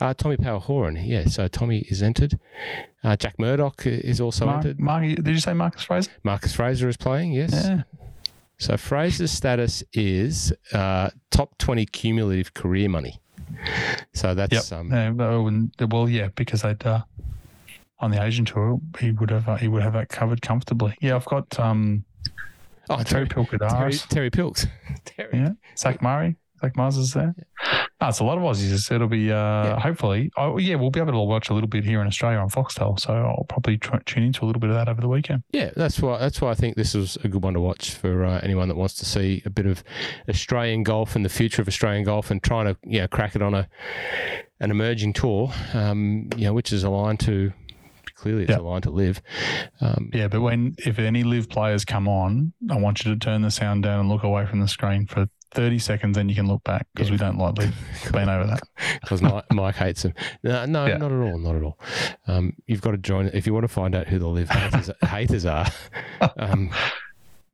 Uh, Tommy Power Horan, yeah. So Tommy is entered. Uh, Jack Murdoch is also Mark, entered. Mark, did you say Marcus Fraser? Marcus Fraser is playing, yes. Yeah. So Fraser's status is uh, top twenty cumulative career money. So that's um, Yeah, well, and- well, yeah, because I'd uh, on the Asian tour, he would have uh, he would have that covered comfortably. Yeah, I've got um, oh, Terry Terry, Terry, Pilkadaris. Terry Pilks. (laughs) Terry. Yeah, Zach Murray. Zach Mars is there. No, it's a lot of Aussies. It'll be uh, Yeah. hopefully. Oh, yeah, we'll be able to watch a little bit here in Australia on Foxtel. So I'll probably try, tune into a little bit of that over the weekend. Yeah, that's why that's why I think this is a good one to watch for uh, anyone that wants to see a bit of Australian golf and the future of Australian golf and trying to you know crack it on a an emerging tour, um, you know, which is aligned to clearly it's Yeah. aligned to LIV. Um, Yeah, but when if any LIV players come on, I want you to turn the sound down and look away from the screen for 30 seconds, then you can look back because Yeah. we don't like being (laughs) over that. because Mike, hates them. No, no Yeah. not at all, not at all. Um, you've got to join if you want to find out who the LIV haters, (laughs) haters are. (laughs) Um,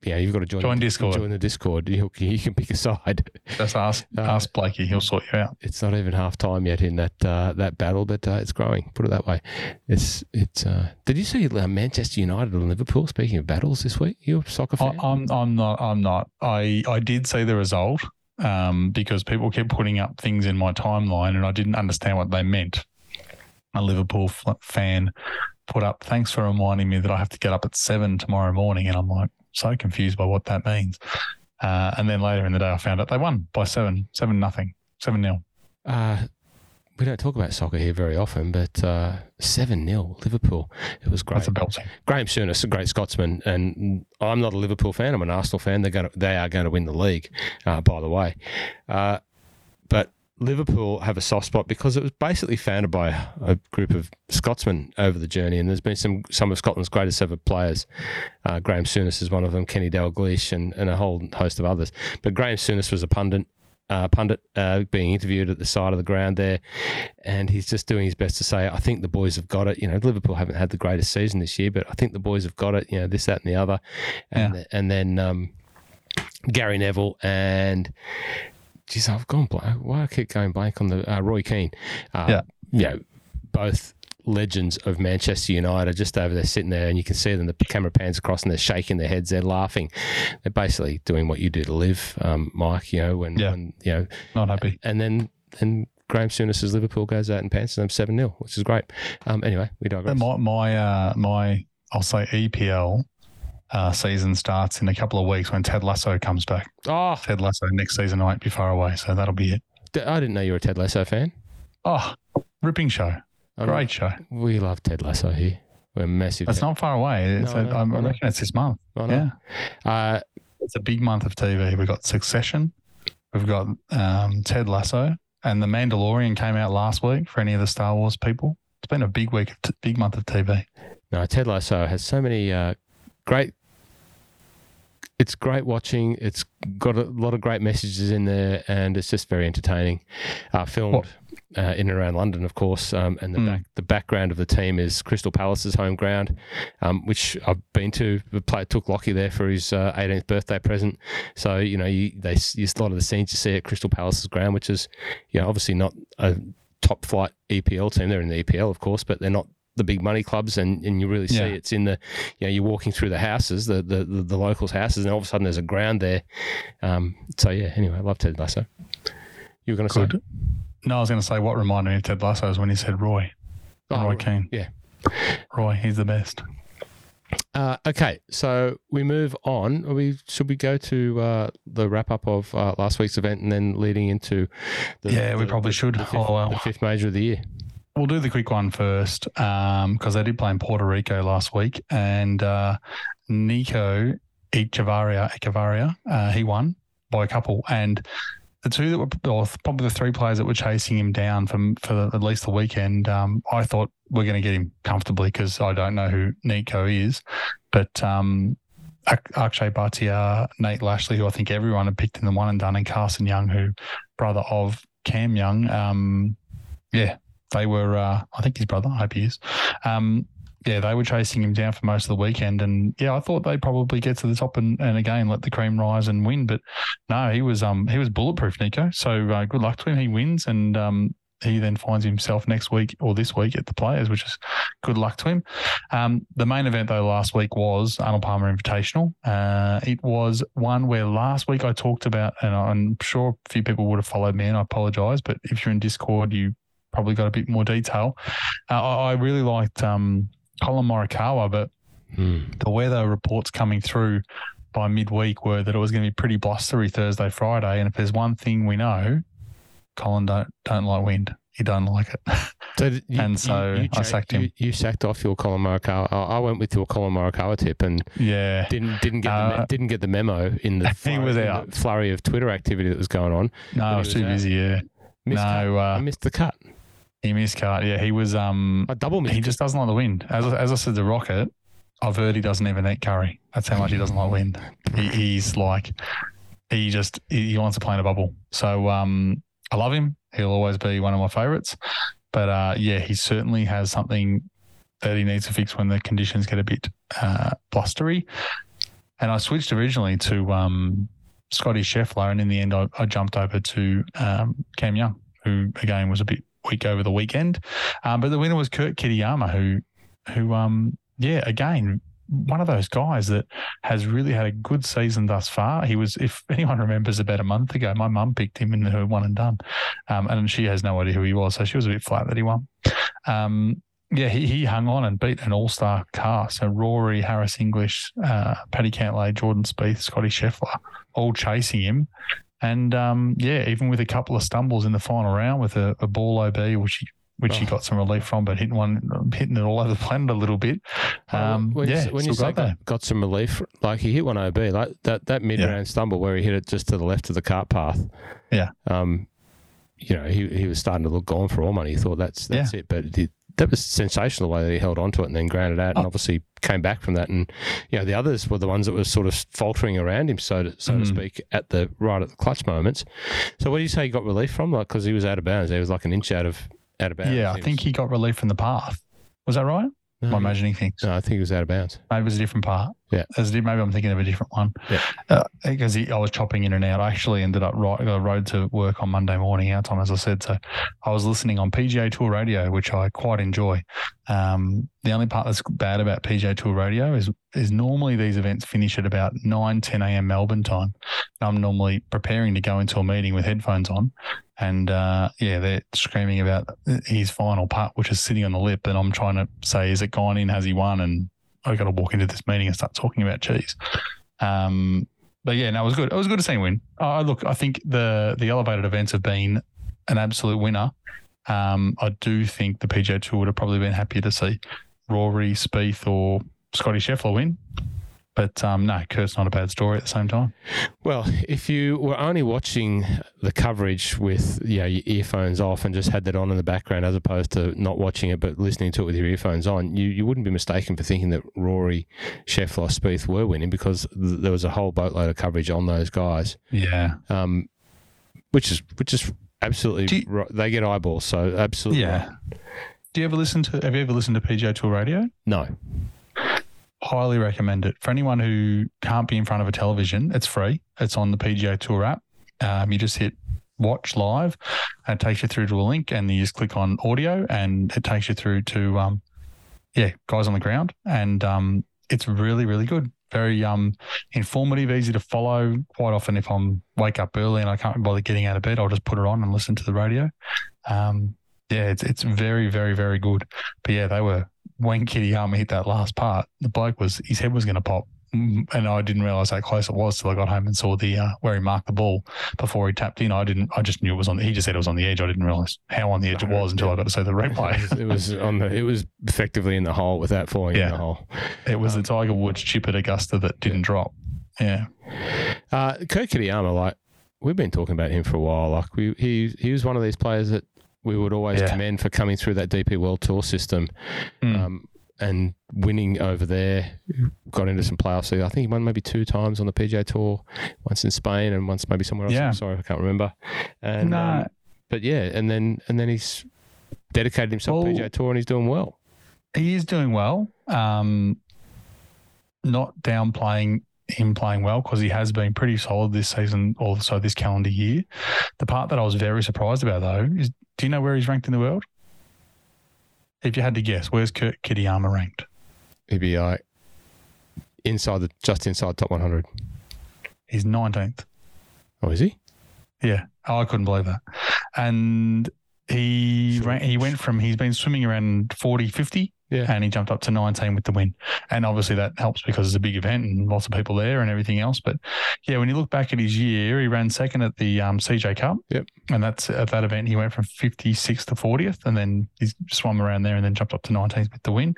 yeah, you've got to join. Join the, Discord. Join the Discord. You, you can pick a side. Just ask (laughs) Uh, ask Blakey, he'll sort you out. it's not even half time yet in that uh, that battle, but uh, it's growing. Put it that way. It's it's. Uh, did you see uh, Manchester United and Liverpool? Speaking of battles this week, you're a soccer I, fan? I'm I'm not I'm not. I I did see the result um, because people kept putting up things in my timeline and I didn't understand what they meant. A Liverpool fan put up, thanks for reminding me that I have to get up at seven tomorrow morning, and I'm like so confused by what that means. Uh, and then later in the day, I found out they won by seven, seven nothing, seven nil. uh, we don't talk about soccer here very often, but uh, seven 0 Liverpool. It was great. That's a belting. Graeme Souness, a great Scotsman, and I'm not a Liverpool fan. I'm an Arsenal fan. They're going to, they are going to win the league, uh, by the way. Uh, but Liverpool have a soft spot because it was basically founded by a group of Scotsmen over the journey, and there's been some some of Scotland's greatest ever players. Uh, Graeme Souness is one of them, Kenny Dalglish, and, and a whole host of others. But Graeme Souness was a pundit. Uh, pundit uh, being interviewed at the side of the ground there, and he's just doing his best to say, "I think the boys have got it." You know, Liverpool haven't had the greatest season this year, but I think the boys have got it. You know, this, that, and the other, and th- and then um, Gary Neville and geez, I've gone blank. Why I keep going blank on the uh, Roy Keane? Uh, Yeah. you know, both legends of Manchester United are just over there sitting there, and you can see them. The camera pans across, and they're shaking their heads. They're laughing. They're basically doing what you do to LIV, um, Mike. You know, when, Yeah. when you know, Not happy. and then then Graeme Souness's Liverpool goes out and pants them seven 0 which is great. Um, anyway, we digress. My my uh, my I'll say EPL uh, season starts in a couple of weeks when Ted Lasso comes back. Oh, Ted Lasso next season won't be far away, so that'll be it. d- I didn't know you were a Ted Lasso fan. Oh, ripping show. Um, Great show. We love Ted Lasso here. We're massive. It's not far away. It's No, I a, I I reckon it's this month. Yeah. Uh, It's a big month of TV. We've got Succession, we've got um, Ted Lasso, and The Mandalorian came out last week for any of the Star Wars people. It's been a big week, of t- big month of TV. no, Ted Lasso has so many uh, great. It's great watching. It's got a lot of great messages in there, and it's just very entertaining. Uh, filmed uh, in and around London, of course, um, and the Mm. back, the background of the team is Crystal Palace's home ground, um, which I've been to. The player took Lockie there for his uh, 18th birthday present. So you know, you, they use a lot of the scenes you see at Crystal Palace's ground, which is you know obviously not a top flight EPL team. They're in the EPL, of course, but they're not the big money clubs and, and you really see Yeah. it's in the you know you're walking through the houses the, the the the locals houses and all of a sudden there's a ground there um so yeah anyway I love Ted Lasso you were going to say No, I was going to say what reminded me of Ted Lasso is when he said Roy. Oh, Roy Keane. yeah. Roy, he's the best. Uh, okay, so we move on. Are we should we go to uh, the wrap up of uh, last week's event and then leading into the, Yeah, we probably the- should. the fifth, Oh, well. the fifth major of the year. We'll do the quick one first because they did play in Puerto Rico last week, and uh, Nico Echavarria, Echavarria, uh, he won by a couple, and the two that were, or probably the three players that were chasing him down for for the, at least the weekend, um, I thought we're going to get him comfortably because I don't know who Nico is, but um, Ak- Akshay Bhatia, Nate Lashley, who I think everyone had picked in the one and done, and Carson Young, who brother of Cam Young, um, yeah, they were, uh, I think his brother, I hope he is. Um, yeah, they were chasing him down for most of the weekend. And yeah, I thought they'd probably get to the top and, and again let the cream rise and win. But no, he was um he was bulletproof, Nico. So uh, good luck to him. He wins and um he then finds himself next week or this week at the players, which is good luck to him. Um, the main event though last week was Arnold Palmer Invitational. Uh, it was one where last week I talked about, and I'm sure a few people would have followed me, and I apologise, but if you're in Discord, you probably got a bit more detail. Uh, I, I really liked um, Collin Morikawa, but Hmm. the weather reports coming through by midweek were that it was going to be pretty blustery Thursday, Friday. And if there's one thing we know, Collin don't don't like wind. He don't like it. (laughs) So you, And so I cha- sacked him. You, you sacked off your Collin Morikawa. I I went with your Collin Morikawa tip and yeah. didn't didn't get the, Uh, didn't get the memo in the (laughs) he flurry, was the out. flurry of Twitter activity that was going on. No, I was was too out. busy. Yeah. Missed. No, I uh, missed the cut. He missed cut. Yeah, he was. Um, I double missed. he just doesn't like the wind. As as I said, the Rocket. I've heard he doesn't even eat curry. That's how much he doesn't like wind. He, he's like, he just he he wants to play in a bubble. So um, I love him. He'll always be one of my favourites. But uh, yeah, he certainly has something that he needs to fix when the conditions get a bit uh, blustery. And I switched originally to um, Scotty Scheffler, and in the end, I, I jumped over to um, Cam Young, who again was a bit weak over the weekend. Um, but the winner was Kurt Kitayama, who, who, um, yeah, again, one of those guys that has really had a good season thus far. He was, if (laughs) anyone remembers, about a month ago, my mum picked him in her one and done, um, and she has no idea who he was, so she was a bit flat that he won. Um, yeah, he, he hung on and beat an all-star cast. So Rory, Harris English, uh, Paddy Cantlay, Jordan Spieth, Scotty Scheffler, all chasing him. And um, yeah, even with a couple of stumbles in the final round with a, a ball OB, which he which he Oh. got some relief from, but hitting one, hitting it all over the planet a little bit. Um, when yeah, you, when you say got got, got some relief, like he hit one OB, like that that mid round stumble where he hit it just to the left of the cart path. Yeah. Um, you know, he he was starting to look gone for all money. He thought that's that's it, but it, that was sensational the way that he held onto it and then grounded out, and Oh. obviously came back from that. And you know, the others were the ones that were sort of faltering around him, so to so to Mm. speak, at the right at the clutch moments. So, what do you say he got relief from? Like, because he was out of bounds, he was like an inch out of out of bounds. Yeah, I He think was- he got relief from the path. Was that right? No, Am I imagining things? no, I think it was out of bounds. Maybe it was a different part. Yeah. As maybe I'm thinking of a different one. Yeah. Uh, because he, I was chopping in and out. I actually ended up right, I rode to work on Monday morning, our time, as I said. So I was listening on PGA Tour Radio, which I quite enjoy. Um, the only part that's bad about PGA Tour Radio is is normally these events finish at about 9, 10 a.m. Melbourne time. I'm normally preparing to go into a meeting with headphones on. And uh, yeah, they're screaming about his final putt, which is sitting on the lip. And I'm trying to say, is it gone in? Has he won? And I got to walk into this meeting and start talking about cheese. Um, but yeah, no, it was good. It was good to see him win. Uh, look, I think the the elevated events have been an absolute winner. Um, I do think the PGA Tour would have probably been happier to see Rory, Spieth, or Scotty Scheffler win. But um, no, Kurt's not a bad story at the same time. Well, if you were only watching the coverage with you know, your earphones off and just had that on in the background, as opposed to not watching it but listening to it with your earphones on, you, you wouldn't be mistaken for thinking that Rory, Scheffler, Spieth were winning because th- there was a whole boatload of coverage on those guys. Yeah, um, which is which is absolutely you, right. They get eyeballs, so absolutely. Yeah. Right. Do you ever listen to? Have you ever listened to PGA Tour radio? No highly recommend it for anyone who can't be in front of a television. It's free. It's on the PGA Tour app. Um, you just hit watch live, and it takes you through to a link, and you just click on audio, and it takes you through to um, yeah, guys on the ground, and um, it's really really good. Very um informative, easy to follow. Quite often, if I'm wake up early and I can't bother getting out of bed, I'll just put it on and listen to the radio. Um, yeah, it's it's very very very good. But yeah, they were when Kitayama hit that last part, the bloke was his head was going to pop, mm, and I didn't realize how close it was till I got home and saw the uh, where he marked the ball before he tapped in. I didn't. I just knew it was on. He just said it was on the edge. I didn't realize how on the edge it was until I got to see the (laughs) replay. it was on the. It was effectively in the hole without falling yeah. in the hole. It was um, the Tiger Woods chip at Augusta that didn't yeah. drop. Yeah. Uh, Kurt Kitayama, like we've been talking about him for a while. Like we, he he was one of these players that we would always yeah. commend for coming through that DP World Tour system. Mm. Um, and winning over there. Got into some playoffs. I think he won maybe two times on the PGA Tour, once in Spain and once maybe somewhere else. Yeah. sorry, I can't remember. And, nah. Um, but yeah, and then and then he's dedicated himself well, to PGA Tour and he's doing well. He is doing well. Um, not downplaying him playing well because he has been pretty solid this season, also this calendar year. The part that I was very surprised about though is, do you know where he's ranked in the world? If you had to guess, where's Kurt Kitayama ranked? He'd be like inside the just inside top 100. He's 19th. Oh, is he? Yeah. Oh, I couldn't believe that. And he ran, he went from he's been swimming around 40, 50 yeah. And he jumped up to 19 with the win. And obviously that helps because it's a big event and lots of people there and everything else. But yeah, when you look back at his year, he ran second at the um, CJ Cup. Yep. And that's at that event, he went from 56th to 40th and then he swam around there and then jumped up to 19th with the win.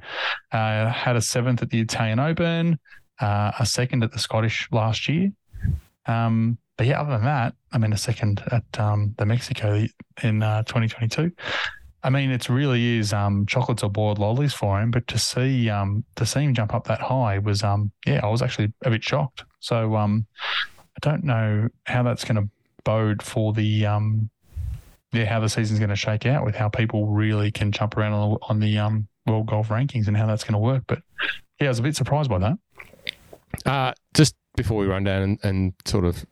Uh, had a seventh at the Italian Open, uh, a second at the Scottish last year. Um, but yeah, other than that, I mean, a second at um, the Mexico in uh, 2022. I mean, it really is um, chocolates or boiled lollies for him. But to see um, to see him jump up that high was um, yeah, I was actually a bit shocked. So um, I don't know how that's going to bode for the um, yeah how the season's going to shake out with how people really can jump around on the, on the um, world golf rankings and how that's going to work. But yeah, I was a bit surprised by that. Uh, just before we run down and, and sort of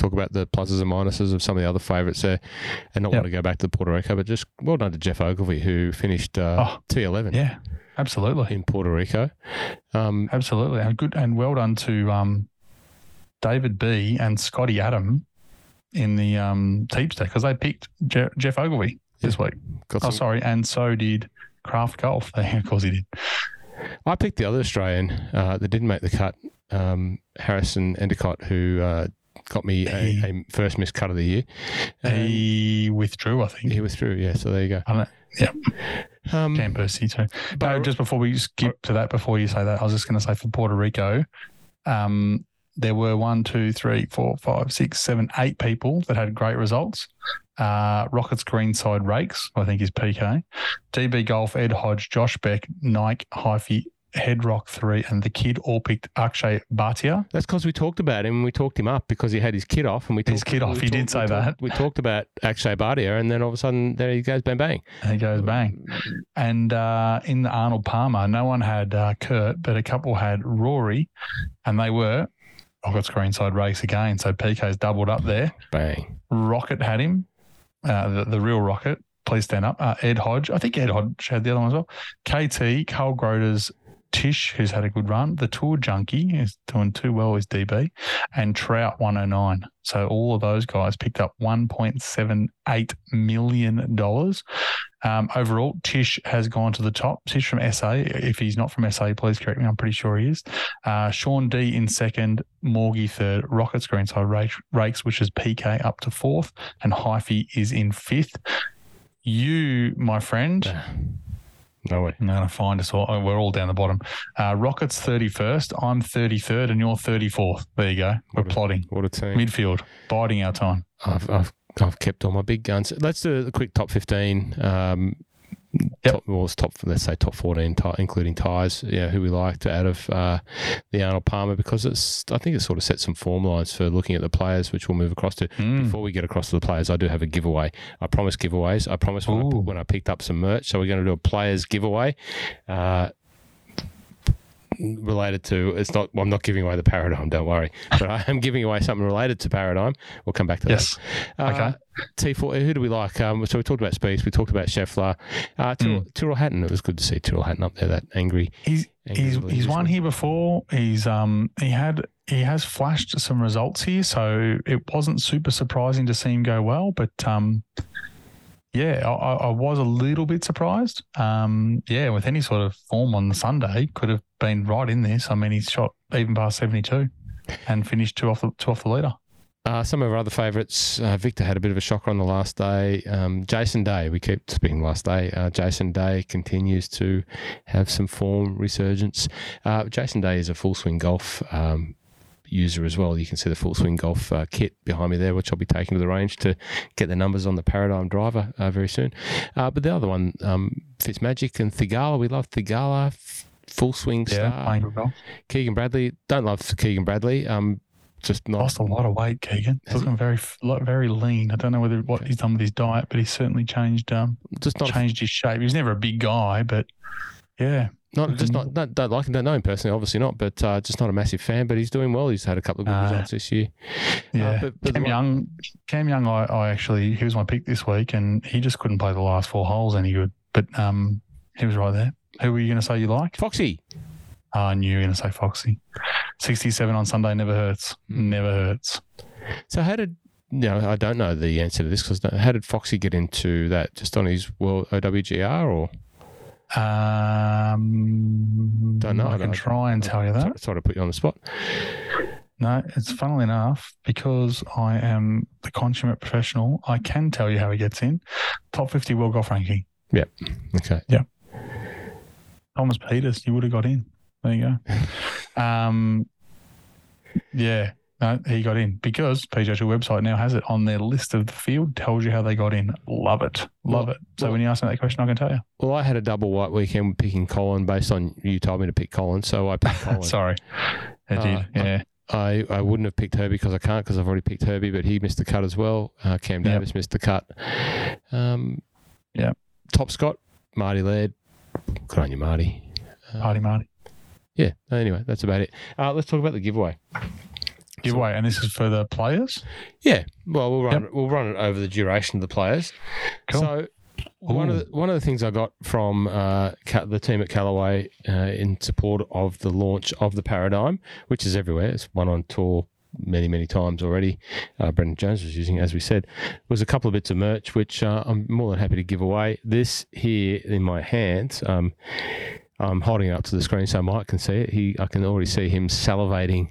talk about the pluses and minuses of some of the other favourites there, and not yep. want to go back to the Puerto Rico, but just well done to Geoff Ogilvy who finished uh, oh, T11. Yeah, absolutely in Puerto Rico. Um, absolutely, and good and well done to um, David B and Scotty Adam in the um, Teepster because they picked Je- Geoff Ogilvy this week. Got oh, sorry, and so did Craft Golf. (laughs) of course, he did. I picked the other Australian uh, that didn't make the cut, um, Harrison Endicott, who uh, got me a, a first missed cut of the year. Um, he withdrew, I think. He withdrew, yeah. So there you go. Yeah. Um, Cam Percy too. But no, just before we skip to that, before you say that, I was just going to say for Puerto Rico, um, there were one, two, three, four, five, six, seven, eight people that had great results. Uh, Rockets Greenside Rakes, I think is PK. DB Golf, Ed Hodge, Josh Beck, Nike, Hyphy, Headrock three, and the kid all picked Akshay Bhatia. That's because we talked about him. And we talked him up because he had his kid off, and we talked, his kit off. He talked, did say we that. Talked, we talked about Akshay Bhatia, and then all of a sudden there he goes, bang bang. And he goes bang. And uh, in the Arnold Palmer, no one had uh, Kurt, but a couple had Rory, and they were. I've got Greenside race again, so PK's doubled up there. Bang. Rocket had him, uh, the, the real Rocket please stand up. Uh, Ed Hodge, I think Ed Hodge had the other one as well. KT, Carl Groders, Tish, who's had a good run. The Tour Junkie is doing too well as DB, and Trout 109. So all of those guys picked up 1.78 million dollars. Um, overall, Tish has gone to the top. Tish from SA. If he's not from SA, please correct me. I'm pretty sure he is. Uh, Sean D in second, Morgie third, Rockets Greenside Rakes, which is PK up to fourth, and Hyphy is in fifth. You, my friend, No way. I'm going to find us all. oh, We're all down the bottom. Uh, Rockets 31st. I'm 33rd, and you're 34th. There you go. We're What a- plotting. What a team. Midfield, biding our time. I've, I've I've kept all my big guns. Let's do a quick top fifteen. Um, Yep. top, well, it's top. Let's say top fourteen, ti- including ties. Yeah, who we liked out of uh, the Arnold Palmer because it's. I think it sort of sets some form lines for looking at the players, which we'll move across to. Mm. Before we get across to the players, I do have a giveaway. I promise giveaways. I promise when, I, when I picked up some merch. So we're going to do a players giveaway. Uh, related to it's not well, I'm not giving away the paradigm don't worry but I am giving away something related to paradigm we'll come back to that Yes. uh, Okay. T4, who do we like? Um, so we talked about Speaks, we talked about Scheffler. Uh, Tyrrell, Tyrrell Hatton, it was good to see Tyrrell Hatton up there, that angry. He's angry he's he's won here before. He's um he had he has flashed some results here, so it wasn't super surprising to see him go well. But um, yeah, I, I was a little bit surprised. Um, yeah, with any sort of form on the Sunday, could have been right in this. I mean, he's shot even past seventy two, and finished two off the two off the leader. Uh, some of our other favourites, uh, Victor had a bit of a shocker on the last day. Um, Jason Day, we keep speaking last day. Uh, Jason Day continues to have some form resurgence. Uh, Jason Day is a full swing golf um, user as well. You can see the full swing golf uh, kit behind me there, which I'll be taking to the range to get the numbers on the Paradigm driver uh, very soon. Uh, but the other one, um, Fitzmagic and Theegala, we love Theegala. f- Full swing Yeah, star. Keegan Bradley, don't love Keegan Bradley. Um, just not Lost a lot of weight, Keegan. Has he? Looking very very lean. I don't know whether what he's done with his diet, but he's certainly changed um just not changed his shape. He was never a big guy, but yeah, Not just not don't, don't like him, don't know him personally, obviously not, but uh, just not a massive fan. But he's doing well. He's had a couple of good Ah. results this year. Yeah, but- but Cam the- Young, Cam Young, I, I actually he was my pick this week, and he just couldn't play the last four holes any good. But um, he was right there. Who were you going to say you like? Foxy, Oh, I knew you were going to say Foxy. Sixty-seven on Sunday never hurts. Never hurts. so how did you know? I don't know the answer to this because how did Foxy get into that? Just on his world OWGR or Um, Don't know. I I can don't- try and tell you that. sorry, sorry to put you on the spot. No, it's funnily enough because I am the consummate professional. I can tell you how he gets in. Top fifty world golf ranking. Yeah. Okay, Yeah. Thomas Pieters, you would have got in. There you go. (laughs) um, yeah, no, he got in because PGA Tour website now has it on their list of the field, tells you how they got in. Love it. Love Well- it. So well- when you ask me that question, I can tell you. well, I had a double white weekend picking Collin based on you told me to pick Collin, so I picked (laughs) Collin. Sorry. I did. Uh, yeah. I, I wouldn't have picked Herbie because I can't because I've already picked Herbie, but he missed the cut as well. Uh, Cam Yep. Davis missed the cut. Um, Yep. Top Scott, Marty Laird. Good on you, Marty. Uh, Party Marty. yeah. Anyway, that's about it. Uh, let's talk about the giveaway. Giveaway. And this is for the players? Yeah. Well, we'll run we'll run it over the duration of the players. Cool. So one of the one of the things I got from uh, the team at Callaway uh, in support of the launch of the Paradigm, which is everywhere. It's one on tour many many times already. Uh, Brendan Jones was using, it, as we said, was a couple of bits of merch which uh, I'm more than happy to give away. This here in my hands. Um, I'm holding it up to the screen so Mike can see it. He, I can already see him salivating.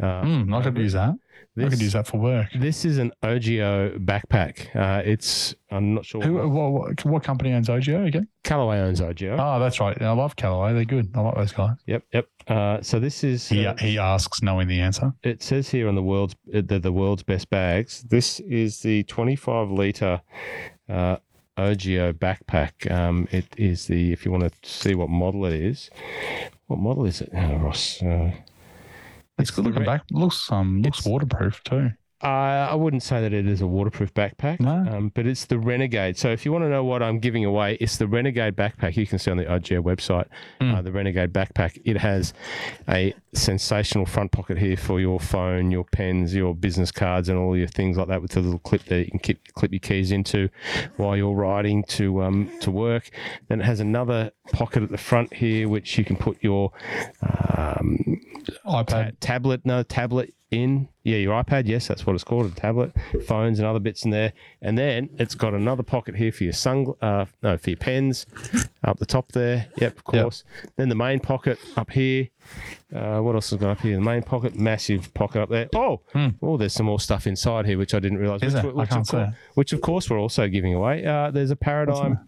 Uh, Mm, I could use that. I could use that for work. this is an OGIO backpack. Uh, it's I'm not sure. Who, what- what, what, company owns OGIO again? Callaway owns OGIO. Oh, that's right. I love Callaway. They're good. I like those guys. Yep, yep. Uh, so this is He, uh, he asks, knowing the answer. it says here on the world's uh, the, the world's best bags. This is the 25 liter uh, OGIO backpack. Um, it is the if you want to see what model it is. What model is it? Oh, Ross. Uh, It's good looking back. Looks um looks waterproof too. Uh, I wouldn't say that it is a waterproof backpack, No. um, but it's the Renegade. So if you want to know what I'm giving away, it's the Renegade backpack. You can see on the OGIO website, Mm. uh, the Renegade backpack. It has a sensational front pocket here for your phone, your pens, your business cards, and all your things like that with a little clip there you can keep, clip your keys into while you're riding to um, to work. Then it has another pocket at the front here, which you can put your um, ta- iPad. tablet, no tablet in. Yeah, your iPad. Yes, that's what it's called. A tablet, phones, and other bits in there. And then it's got another pocket here for your sun. Uh, no, for your pens, up the top there. Yep, of course. Then the main pocket up here. Uh, what else has got up here? The main pocket, massive pocket up there. Oh, oh, there's some more stuff inside here which I didn't realize. Hmm. Is which. I which, can't of see course, which of course we're also giving away. Uh, there's a Paradigm.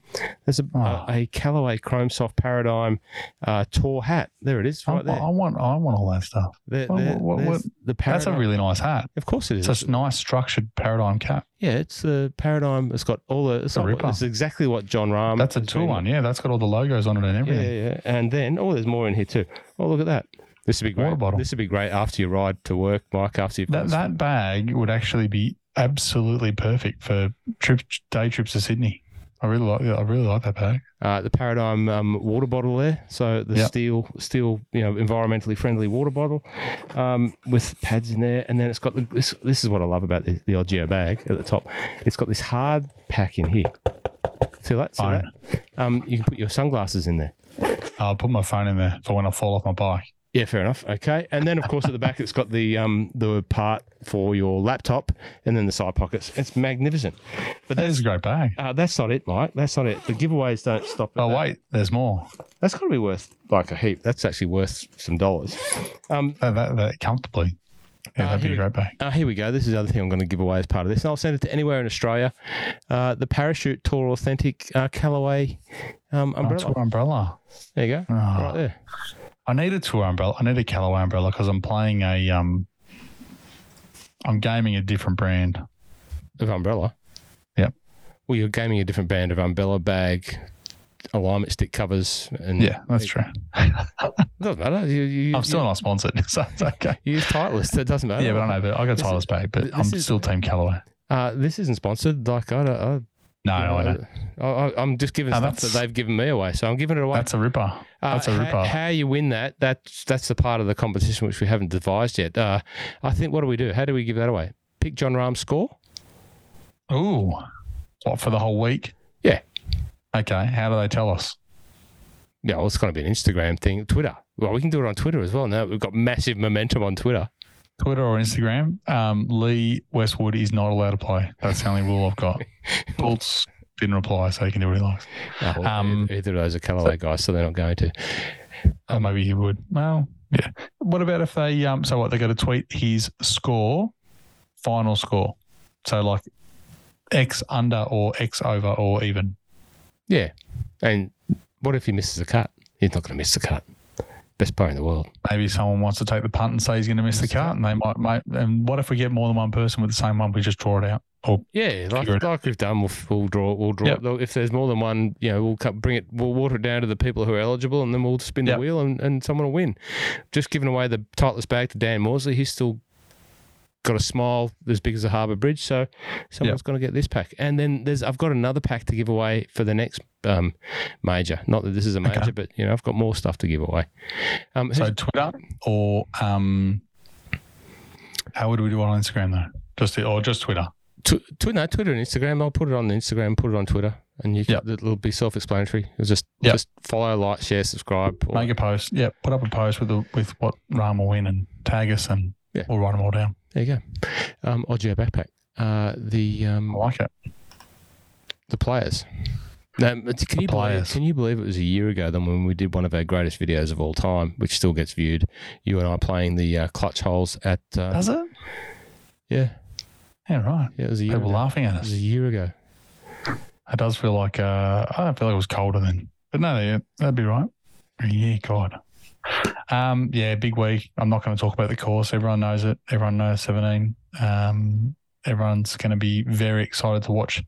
There's a, Oh. a, a Callaway Chrome Soft Paradigm uh, Tour hat. There it is, I, there. I want, I want all that stuff. There- there- what- there's what- the That's a really nice hat. Of course it is. It's a nice structured paradigm cap. Yeah, it's the paradigm. It's got all the. It's, a not- it's exactly what Jon Rahm. That's a been- one. Yeah, that's got all the logos on it and everything. yeah, yeah. And then oh, there's more in here too. Oh, look at that. This would be great. Water bottle. This would be great after your ride to work, Mike. After you've That that bag would actually be absolutely perfect for trip day trips to Sydney. I really like. Yeah, I really like that bag. uh, the Paradigm um, water bottle there. So the Yep. steel, steel, you know, environmentally friendly water bottle um, with pads in there, and then it's got the, this. This is what I love about the, the bag at the top. It's got this hard pack in here. See that? See Fine. that? Um, you can put your sunglasses in there. I'll put my phone in there for when I fall off my bike. Yeah, fair enough. Okay, and then of course at the back it's got the um the part for your laptop, and then the side pockets. It's magnificent. But That that's a great bag. uh, that's not it, Mike. That's not it. The giveaways don't stop. at Oh that. wait, there's more. that's got to be worth like a heap. That's actually worth some dollars. Um, That, that, that comfortably. Yeah, Uh, that'd be a great bag. uh, here we go. This is the other thing I'm going to give away as part of this, and I'll send it to anywhere in Australia. Uh, the Parachute Tour Authentic uh, Callaway um, Oh, umbrella. tour umbrella. there you go. Oh, Right there. I need a tour umbrella. I need a Callaway umbrella because I'm playing a um. I'm gaming a different brand. Of umbrella. Yep. Well, you're gaming a different brand of umbrella bag, alignment stick covers, and Yeah, that's true. (laughs) Doesn't matter. You, you, I'm still you, not sponsored, (laughs) so it's okay. you use Titleist. It doesn't matter. Yeah, but I know. But I got This Titleist bag, but I'm is- still Team Callaway. Uh, this isn't sponsored. Like I don't. I, No, I know. I, I'm just giving No, stuff that they've given me away, so I'm giving it away. That's a ripper. That's a how, ripper. How you win that? That's that's the part of the competition which we haven't devised yet. Uh, I think. What do we do? How do we give that away? Pick Jon Rahm's score. Ooh, what for the whole week? Yeah. Okay. How do they tell us? Yeah, well, it's going to be an Instagram thing, Twitter. Well, we can do it on Twitter as well. Now we've got massive momentum on Twitter. Twitter or Instagram? Um, Lee Westwood is not allowed to play. That's the only rule I've got. (laughs) Bultz didn't reply, so he can do what he likes. No, well, Um, either of those are Callaway guys, so they're not going to. Or maybe he would. Well, yeah. What about if they um? So what? They got to tweet his score, final score. So like X under or X over or even. Yeah, and what if he misses a cut? He's not going to miss the cut. Best player in the world. Maybe someone wants to take the punt and say he's going to miss the cut, and they might, might. And what if we get more than one person with the same one? We just draw it out. Or Yeah, like, like we've done, we'll, we'll draw. It. We'll draw. Yep. If there's more than one, you know, we'll cut, bring it. We'll water it down to the people who are eligible, and then we'll spin Yep. the wheel, and, and someone will win. Just giving away the Titleist bag to Dan Morsley. He's still got a smile as big as a harbour bridge, so someone's going to get this pack. And then there's I've got another pack to give away for the next um, major. Not that this is a major, Okay. but you know, I've got more stuff to give away. Um, so Twitter or um. How would we do it on Instagram though? Just or just Twitter. Tw- tw- no, Twitter and Instagram. I'll put it on the Instagram, put it on Twitter, and you can, Yep. it'll be self-explanatory. It'll just Yep. just follow, like, share, subscribe. or- Make a post. Yeah, put up a post with the, with what Rahm will win and tag us, and Yeah. we'll write them all down. There you go. Um, OGIO backpack. Uh, the um, I like it. the players. Can you believe? players. Can you believe it was a year ago then when we did one of our greatest videos of all time, which still gets viewed? You and I playing the uh, clutch holes at. Uh, Does it? yeah, Yeah, right. yeah, it was a year. People Ago. laughing at It was us. a year ago. It does feel like uh, I feel like it was colder then, but no, yeah, that'd be right. Yeah, God. Um, yeah, big week. I'm not going to talk about the course. Everyone knows it. Everyone knows 17. Um, everyone's going to be very excited to watch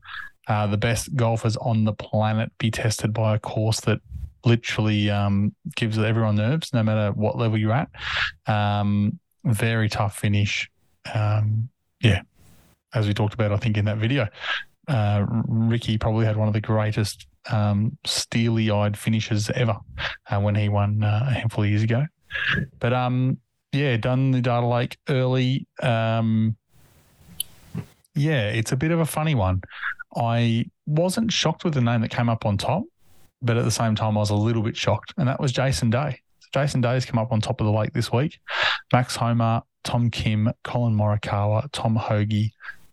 uh, the best golfers on the planet be tested by a course that literally um, gives everyone nerves, no matter what level you're at. Um, very tough finish. Um, yeah, as we talked about, I think in that video uh, Ricky probably had one of the greatest um, steely-eyed finishes ever uh, when he won uh, a handful of years ago. But um, yeah, done the data lake early. Um, yeah, it's a bit of a funny one. I wasn't shocked with the name that came up on top, but at the same time, I was a little bit shocked, and that was Jason Day. Jason Day's come up on top of the lake this week. Max Homa Tom Kim, Collin Morikawa, Tom Hoge,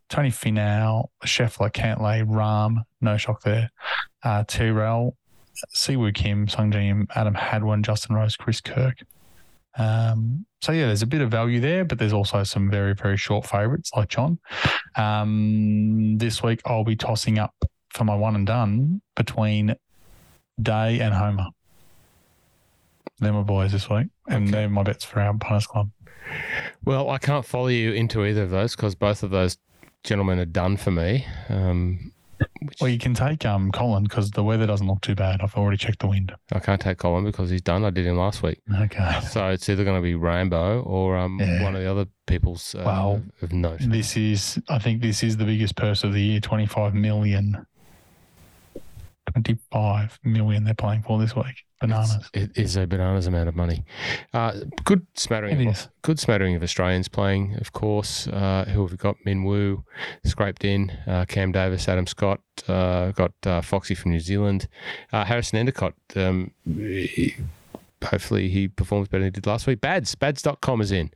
Tony Finau, Scheffler, Cantlay, Rahm, no shock there. Uh, Tyrrell, Siwoo Kim, Sungjae Im, Adam Hadwin, Justin Rose, Chris Kirk. Um, so yeah, there's a bit of value there, but there's also some very very short favourites like Jon. Um, this week I'll be tossing up for my one and done between Day and Homa. They're my boys this week, and Okay. they're my bets for our punters club. Well, I can't follow you into either of those because both of those gentlemen are done for me. Um, which Well, you can take um Collin because the weather doesn't look too bad. I've already checked the wind. I can't take Collin because he's done. I did him last week. Okay. (laughs) So it's either going to be Rainbow or um, Yeah. one of the other people's uh, Well, of note. This is, I think, this is the biggest purse of the year. Twenty-five million. Twenty-five million they're playing for this week. Bananas. It is a bananas amount of money. Uh, good smattering. It of, is. Good smattering of Australians playing, of course. Uh, who have we got? Min Woo scraped in. Uh, Cam Davis, Adam Scott. Uh, got uh, Foxy from New Zealand. Uh, Harrison Endicott. Um, hopefully he performs better than he did last week. Bads. Bads.com is in.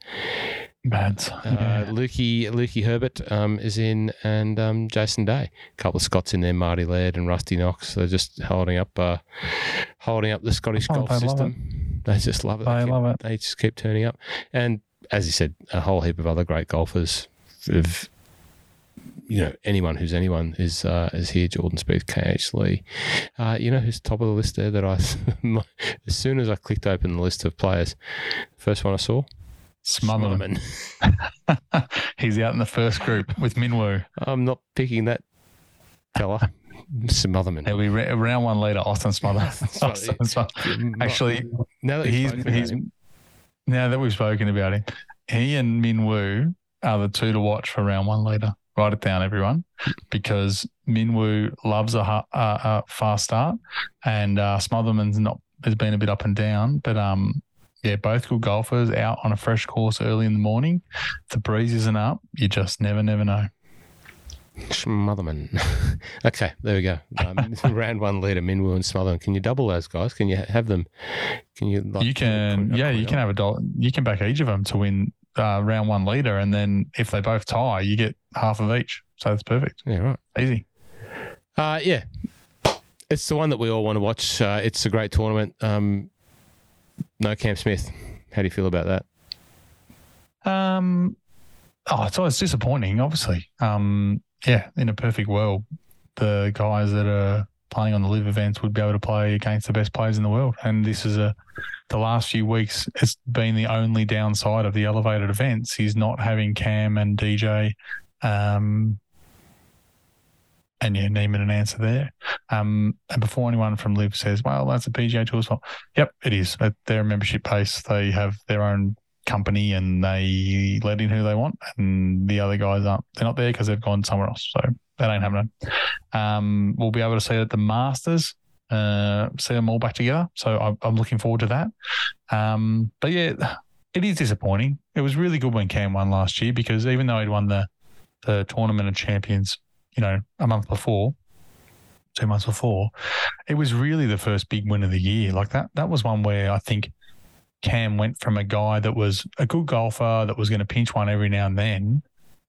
Bads. Uh, Yeah. Lukey, Lukey Herbert um, is in, and um, Jason Day. A couple of Scots in there, Marty Laird and Rusty Knox. They're just holding up, uh, holding up the Scottish Oh, golf they system. They just love it. They keep- love it. They just keep turning up, and as you said, a whole heap of other great golfers. Of, you know, anyone who's anyone is uh, is here. Jordan Spieth, KH Lee. Uh, you know who's top of the list there? That I, (laughs) as soon as I clicked open the list of players, first one I saw. Smotherman. (laughs) He's out in the first group with Minwoo. I'm not picking that fella. Smotherman. He'll be round one later. Austin Smother. (laughs) Austin Smother. Actually, now that he's, he's now that we've spoken about him, he and Minwoo are the two to watch for round one later. Write it down, everyone, because Minwoo loves a, a fast start, and uh, Smotherman's not has been a bit up and down, but um. Yeah, both good golfers out on a fresh course early in the morning. If the breeze isn't up, you just never, never know. Smotherman. (laughs) okay, there we go. Um, (laughs) round one leader, Minwoo and Smotherman. Can you double those guys? Can you have them? Can you? Like, you can, yeah, you can have a dollar. You can back each of them to win uh, round one leader, and then if they both tie, you get half of each. So that's perfect, Yeah, right. easy. Uh, yeah, it's the one that we all want to watch. Uh, it's a great tournament. Um, no Cam Smith. How do you feel about that? Um, oh, it's always disappointing, obviously. Um, yeah, in a perfect world, the guys that are playing on the LIV events would be able to play against the best players in the world. And this is a the last few weeks. It's been the only downside of the elevated events. is not having Cam and DJ. Um, and yeah, Niemann an Ancer there. Um, and before anyone from LIV says, "Well, that's a PGA Tour's fault," yep, it is. They're a membership base. They have their own company and they let in who they want, and the other guys aren't. They're not there because they've gone somewhere else. So that ain't happening. Um, we'll be able to see it at the Masters. Uh, see them all back together. So I'm, I'm looking forward to that. Um, but yeah, it is disappointing. It was really good when Cam won last year because even though he'd won the the tournament of champions, you know, a month before, two months before, it was really the first big win of the year. Like that, that was one where I think Cam went from a guy that was a good golfer that was going to pinch one every now and then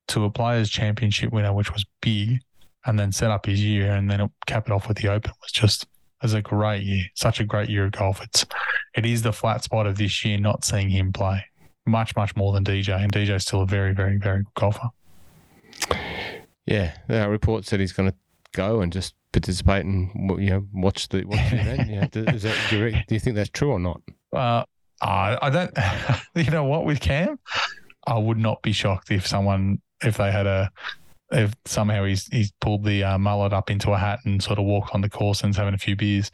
to a players' championship winner, which was big, and then set up his year and then cap it off with the Open it was just was a great year, such a great year of golf. It's it is the flat spot of this year, not seeing him play much, much more than DJ, and DJ's still a very, very, very good golfer. Yeah, there report said he's going to go and just participate and you know watch the watch the event. Yeah, is that, you, do you think that's true or not? Uh, I I don't. (laughs) You know what? With Cam, I would not be shocked if someone if they had a if somehow he's he's pulled the uh, mullet up into a hat and sort of walked on the course and's having a few beers.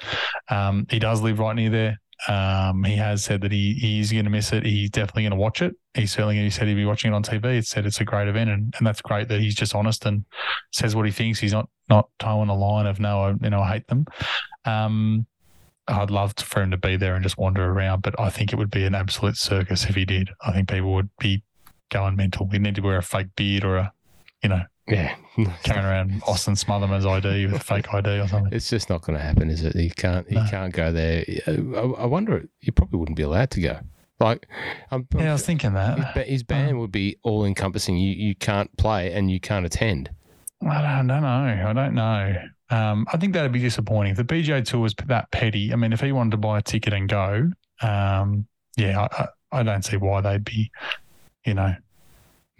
Um, he does live right near there. Um, he has said that he he's going to miss it. He's definitely going to watch it. He's certainly he said he'd be watching it on TV. It said it's a great event, and, and that's great that he's just honest and says what he thinks. He's not not towing a line of no, I, you know, I hate them. Um, I'd love for him to be there and just wander around, but I think it would be an absolute circus if he did. I think people would be going mental. He'd need to wear a fake beard or a, you know, Yeah, (laughs) carrying around Austin Smotherman's ID with a fake ID or something. it's just not going to happen, is it? He can't. He No. can't go there. I, I wonder. You probably wouldn't be allowed to go. Like, I'm, I'm Yeah, I was thinking that. ba- his ban would be all encompassing. You you can't play and you can't attend. I don't, I don't know. I don't know. Um, I think that'd be disappointing. If the PGA Tour was that petty, I mean, if he wanted to buy a ticket and go, um, yeah, I, I, I don't see why they'd be, you know,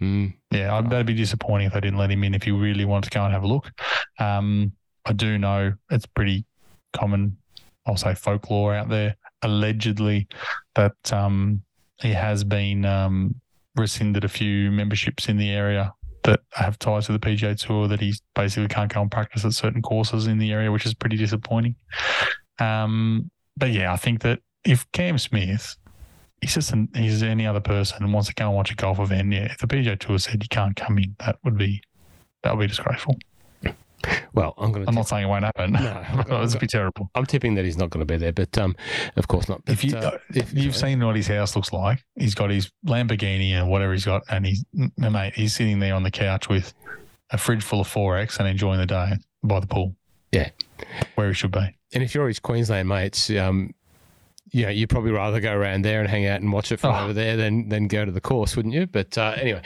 Mm. yeah, I- that'd be disappointing if they didn't let him in if he really wanted to go and have a look. Um, I do know it's pretty common, I'll say folklore out there, allegedly, that um, he has been um, rescinded a few memberships in the area that have ties to the PGA Tour that he basically can't go and practice at certain courses in the area, which is pretty disappointing. Um, but yeah, I think that if Cam Smith he's just an, he's any other person and wants to go and watch a golf event. Yeah, if the PGA Tour said you can't come in, that would be that would be disgraceful. Well, I'm going to. I'm not saying it won't happen. No, (laughs) it would be terrible. I'm tipping that he's not going to be there, but um, of course not. If you uh, if you've sorry. seen what his house looks like, he's got his Lamborghini and whatever he's got, and he's mate, he's sitting there on the couch with a fridge full of XXXX and enjoying the day by the pool. Yeah. where he should be. and if you're his Queensland mates, um, you know, you'd probably rather go around there and hang out and watch it from Oh. over there than than go to the course, wouldn't you? But uh, anyway,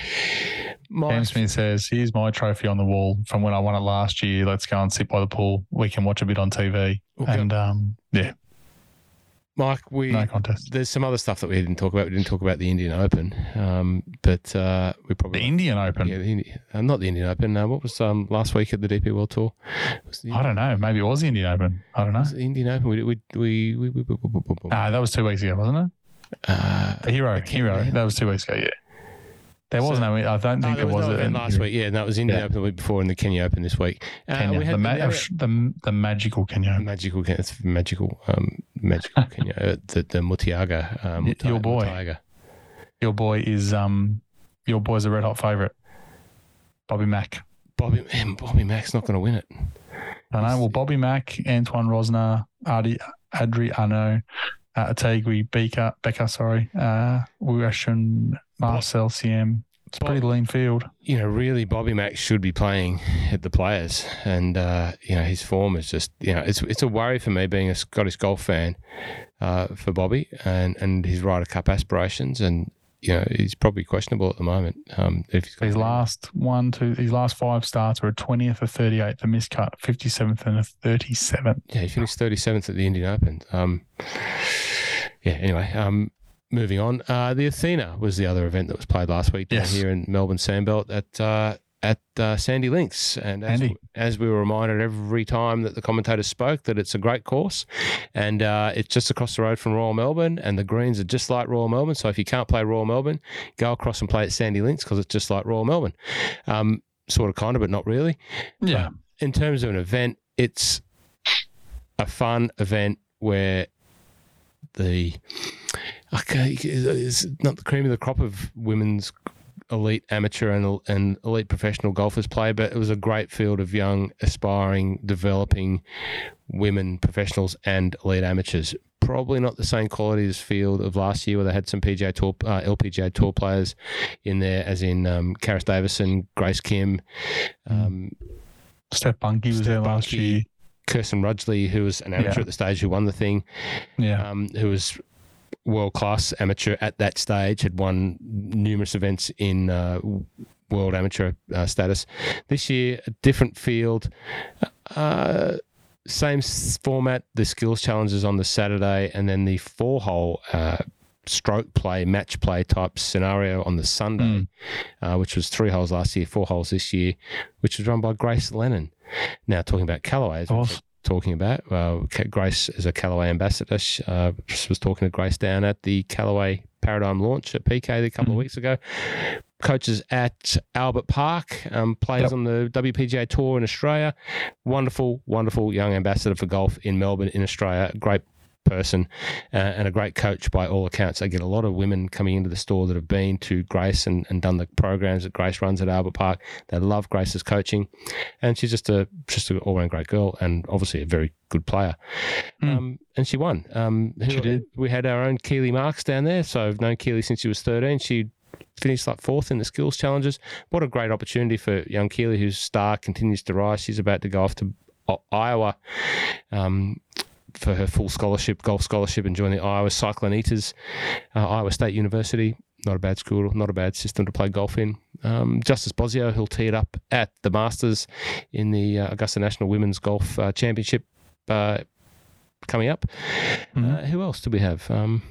my Cam Smith says, "Here's my trophy on the wall from when I won it last year. Let's go and sit by the pool. We can watch a bit on TV." Okay. And um, yeah, Mike, we no contest. there's some other stuff that we didn't talk about. We didn't talk about the Indian Open, um, but uh, we probably The Indian Open. yeah, the Indi- uh, not the Indian Open. Uh, what was um, last week at the DP World Tour? I don't know. Maybe it was the Indian Open. I don't know. was the Indian Open. We we we we, we, we, we, we, we Ah, that was two weeks ago, wasn't it? uh, The Hero, Hero. That was two weeks ago. Yeah, there So- was no. I don't No, think there there was no event last week. Yeah, and that was Indian Yeah. Open the week before and the Kenya Open this week. Uh, Kenya, we the, ma- the, the, magical Kenya. (laughs) magical, it's magical, um, magical (laughs) Kenya, uh, the the Muthaiga, um, Y- your boy. Muthaiga. Your boy is um, your boy's a red hot favorite. Bobby Mack. Bobby, man, Bobby Mack's not going to win it. I know. Well, Bobby Mack, Antoine Rozner, Adi, Adriano, uh, Otaegui, Becker, Becker, sorry, uh, Uashin, Marcel Siem. It's a pretty lean field. you know, really, Bobby Mack should be playing at the Players, and uh, you know his form is just, you know, it's it's a worry for me being a Scottish golf fan uh, for Bobby and and his Ryder Cup aspirations, and you know he's probably questionable at the moment. Um, if he's got His last one, two, his last five starts were a 20th, a 38th, a miscut, 57th, and a 37th. yeah, he finished thirty seventh at the Indian Open. Um, yeah. Anyway, um, moving on. Uh, the Athena was the other event that was played last week down Yes. here in Melbourne Sandbelt at. Uh, at uh, Sandy Links, and as, Andy. as we were reminded every time that the commentators spoke, that it's a great course, and uh, it's just across the road from Royal Melbourne, and the greens are just like Royal Melbourne. So if you can't play Royal Melbourne, go across and play at Sandy Links because it's just like Royal Melbourne, um, sort of, kind of, but not really Yeah. in terms of an event, it's a fun event where the okay, it's not the cream of the crop of women's elite amateur and, and elite professional golfers play, but it was a great field of young, aspiring, developing women professionals and elite amateurs. Probably not the same quality as field of last year, where they had some PGA Tour, uh, LPGA Tour players in there, as in um, Karis Davidson, Grace Kim, um, Steph Bunque was Steph there last Bunque. year. Kirsten Rudgeley, who was an amateur Yeah. at the stage who won the thing, Yeah. um, who was world class amateur at that stage, had won numerous events in uh, world amateur uh, status. This year, a different field, uh, same format. The skills challenges on the Saturday, and then the four hole. Uh, Stroke play, match play type scenario on the Sunday, uh, which was three holes last year, four holes this year, which was run by Grace Lennon. Now, talking about Callaway, as Of we course. talking about. Uh, Grace is a Callaway ambassador. She, uh, was talking to Grace down at the Callaway Paradigm launch at PK a couple Mhm. of weeks ago. Coaches at Albert Park, um, plays Yep. on the WPGA Tour in Australia. Wonderful, wonderful young ambassador for golf in Melbourne, in Australia. Great person uh, and a great coach by all accounts. I get a lot of women coming into the store that have been to Grace and, and done the programs that Grace runs at Albert Park. They love Grace's coaching, and she's just a just an all round great girl and obviously a very good player. Mm. Um, and she won. Um, She did. We had our own Keely Marks down there, so I've known Keely since she was thirteen. She finished like fourth in the skills challenges. What a great opportunity for young Keely, whose star continues to rise. She's about to go off to Iowa. Um, for her full scholarship, golf scholarship, and join the Iowa Cyclone Eaters, uh, Iowa State University. Not a bad school, not a bad system to play golf in. Um, Justice Bosio, he'll tee it up at the Masters in the uh, Augusta National Women's Golf uh, Championship uh, coming up. Mhm. who else do we have? Um,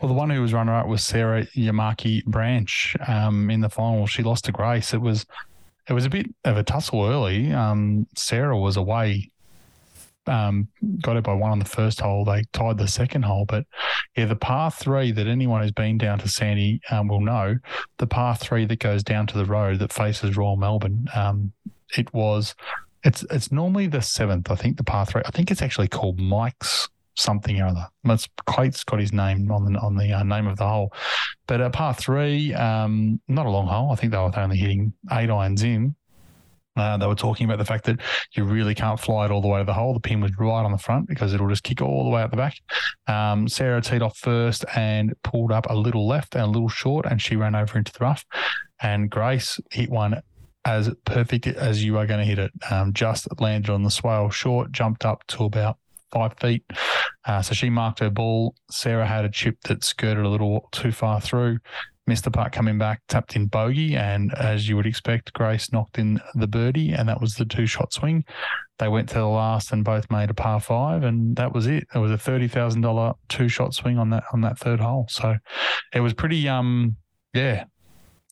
Well, the one who was runner up was Sarah Yamaki Branch um, in the final. She lost to Grace. It was it was a bit of a tussle early. Um, Sarah was away, um, got it by one on the first hole. They tied the second hole, but yeah, the par three that anyone who's been down to Sandy um, will know, the par three that goes down to the road that faces Royal Melbourne. Um, it was. It's it's normally the seventh. I think the par three. I think it's actually called Mike's something or other. It's Clate's got his name on the on the uh, name of the hole. But uh, par three, um, not a long hole. I think they were only hitting eight irons in. Uh, they were talking about the fact that you really can't fly it all the way to the hole. The pin was right on the front because it'll just kick all the way out the back. Um, Sarah teed off first and pulled up a little left and a little short, and she ran over into the rough. And Grace hit one as perfect as you are going to hit it. Um, just landed on the swale short, jumped up to about five feet. Uh, so she marked her ball. Sarah had a chip that skirted a little too far through, missed the putt coming back, tapped in bogey. And as you would expect, Grace knocked in the birdie, and that was the two shot swing. They went to the last and both made a par five, and that was it. It was a thirty thousand dollar two shot swing on that on that third hole. So it was pretty um yeah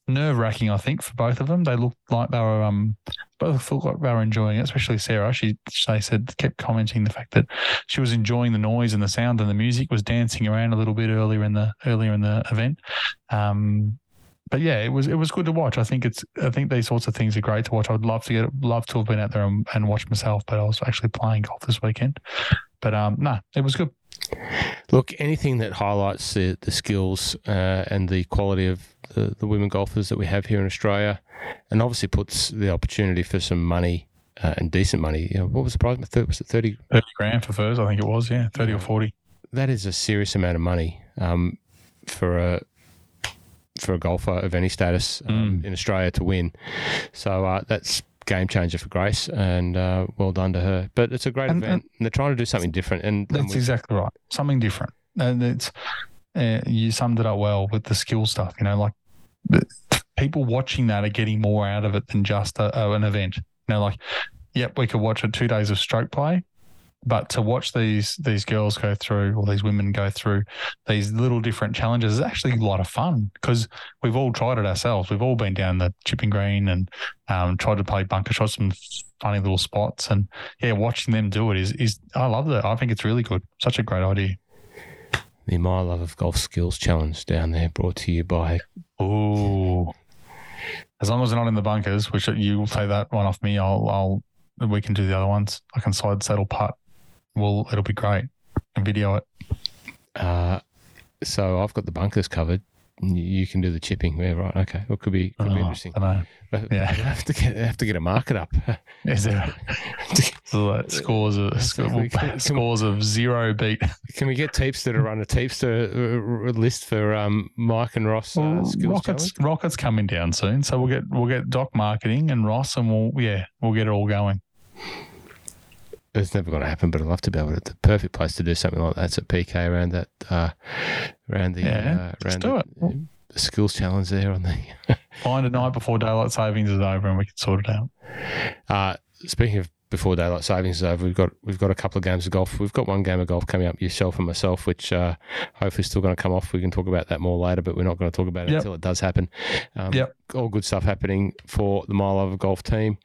nerve wracking. I think for both of them, they looked like they were um both looked like they were enjoying it. Especially Sarah, she they said kept commenting the fact that she was enjoying the noise and the sound and the music, was dancing around a little bit earlier in the earlier in the event. Um, but yeah, it was it was good to watch. I think it's I think these sorts of things are great to watch. I would love to get love to have been out there and, and watch myself, but I was actually playing golf this weekend. But um, no, it was good. Look, anything that highlights the, the skills uh, and the quality of the, the women golfers that we have here in Australia, and obviously puts the opportunity for some money uh, and decent money. You know, what was the price? Was it thirty? Thirty grand for first, I think it was. Yeah, thirty or forty. That is a serious amount of money um, for a for a golfer of any status um, Mm. in Australia to win. So uh, that's game changer for Grace, and uh, well done to her. But it's a great And- event, and they're trying to do something different. And, and That's we- exactly right. Something different, and it's uh, you summed it up well with the skill stuff. You know, like people watching that are getting more out of it than just a, an event. You know, like yep, we could watch a two days of stroke play, but to watch these these girls go through or these women go through these little different challenges is actually a lot of fun because we've all tried it ourselves. We've all been down the chipping green and um, tried to play bunker shots some funny little spots and yeah, watching them do it is is I love that. I think it's really good. Such a great idea. The My Love of Golf Skills Challenge down there, brought to you by Oh, as long as they're not in the bunkers, which you will take that one off me, I'll I'll we can do the other ones. I can side saddle putt. Well, it'll be great. And video it. Uh, so I've got the bunkers covered. You- can do the chipping. Yeah, right. Okay. Well, could be could be Oh, interesting. I know. But yeah. (laughs) I have to get I have to get a market up. (laughs) Is there (laughs) so scores of we can- can- scores of zero beat? Can we get Teepster to run a Teepster list for um, Mike and Ross uh, Well, Rockets challenge? Rockets coming down soon, so we'll get we'll get Doc marketing and Ross, and we'll yeah we'll get it all going. It's never going to happen, but I'd love to be able to. The perfect place to do something like that's at PK around that uh, around the Yeah, uh, around do the, it. the skills challenge there on the. (laughs) Find a night before daylight savings is over, and we can sort it out. Uh, speaking of before daylight savings is over, we've got we've got a couple of games of golf. We've got one game of golf coming up, yourself and myself, which uh, hopefully is still going to come off. We can talk about that more later, but we're not going to talk about it Yep. until it does happen. Um, Yep. All good stuff happening for the My Love of Golf team.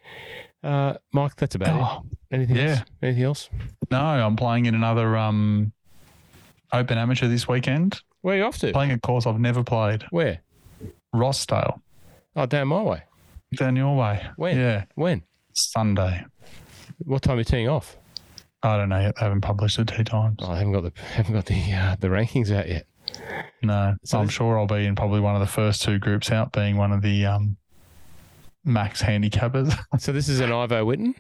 Uh, Mike, that's about it. Oh, Anything yeah. else? Anything else? no, I'm playing in another um open amateur this weekend. Where are you off to? Playing a course I've never played, Where? Rossdale, Oh, down my way. down your way. When? Yeah, When? Sunday. What time are you teeing off? I don't know yet. They haven't published the tee times. Oh, I haven't got the (laughs) haven't got the uh, the rankings out yet. No, So I'm this- sure I'll be in probably one of the first two groups out, being one of the um max handicappers. (laughs) So this is an Ivo Whitton.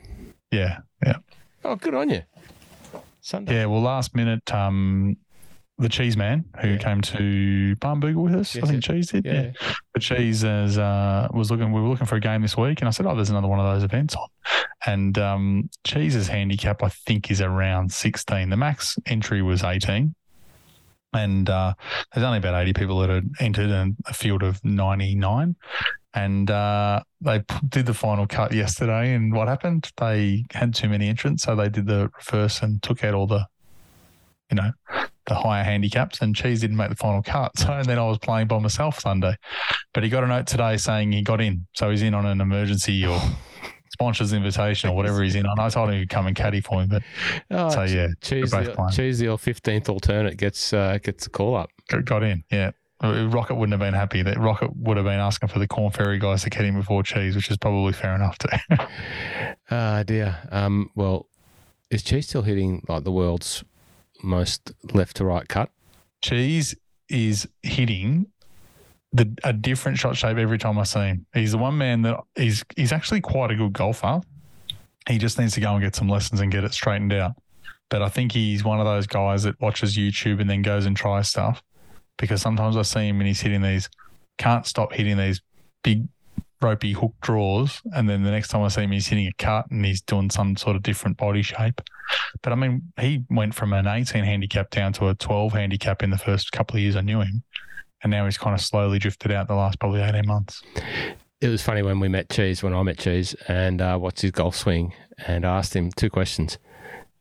yeah, yeah, Oh, good on you. Sunday. yeah. Well, last minute, um, the cheese man who Yeah. came to Barnbougle with us, Yes, I think yeah. Cheese did. Yeah. Yeah. But Cheese is, uh, was looking. We were looking for a game this week, and I said, "Oh, there's another one of those events on." And um, Cheese's handicap, I think, is around 16. The max entry was 18. And uh, there's only about 80 people that had entered in a field of 99. And uh, they p- did the final cut yesterday. And what happened? They had too many entrants. So they did the reverse and took out all the, you know, the higher handicaps. And Cheese didn't make the final cut. So and then I was playing by myself Sunday. But he got a note today saying he got in. So he's in on an emergency or (laughs) sponsor's invitation or whatever he's in on. I told him he'd come and caddy for me. But Oh, so, yeah, Cheese, the, playing. choose the fifteenth alternate gets uh, gets a call up. got- in. Yeah. Uh, Rocket wouldn't have been happy. That Rocket would have been asking for the Corn Ferry guys to get him before Cheese, which is probably fair enough too. (laughs) Ah, dear. Um, well, is Cheese still hitting like the world's most left to right cut? Cheese is hitting the a different shot shape every time I see him. He's the one man that he's he's actually quite a good golfer. He just needs to go and get some lessons and get it straightened out. But I think he's one of those guys that watches YouTube and then goes and tries stuff. Because sometimes I see him and he's hitting these, can't stop hitting these big ropey hook draws. And then the next time I see him, he's hitting a cut and he's doing some sort of different body shape. But I mean, he went from an 18 handicap down to a 12 handicap in the first couple of years I knew him. And now he's kind of slowly drifted out the last probably 18 months. It was funny when we met Cheese, when I met Cheese, and uh, watched his golf swing, and I asked him two questions.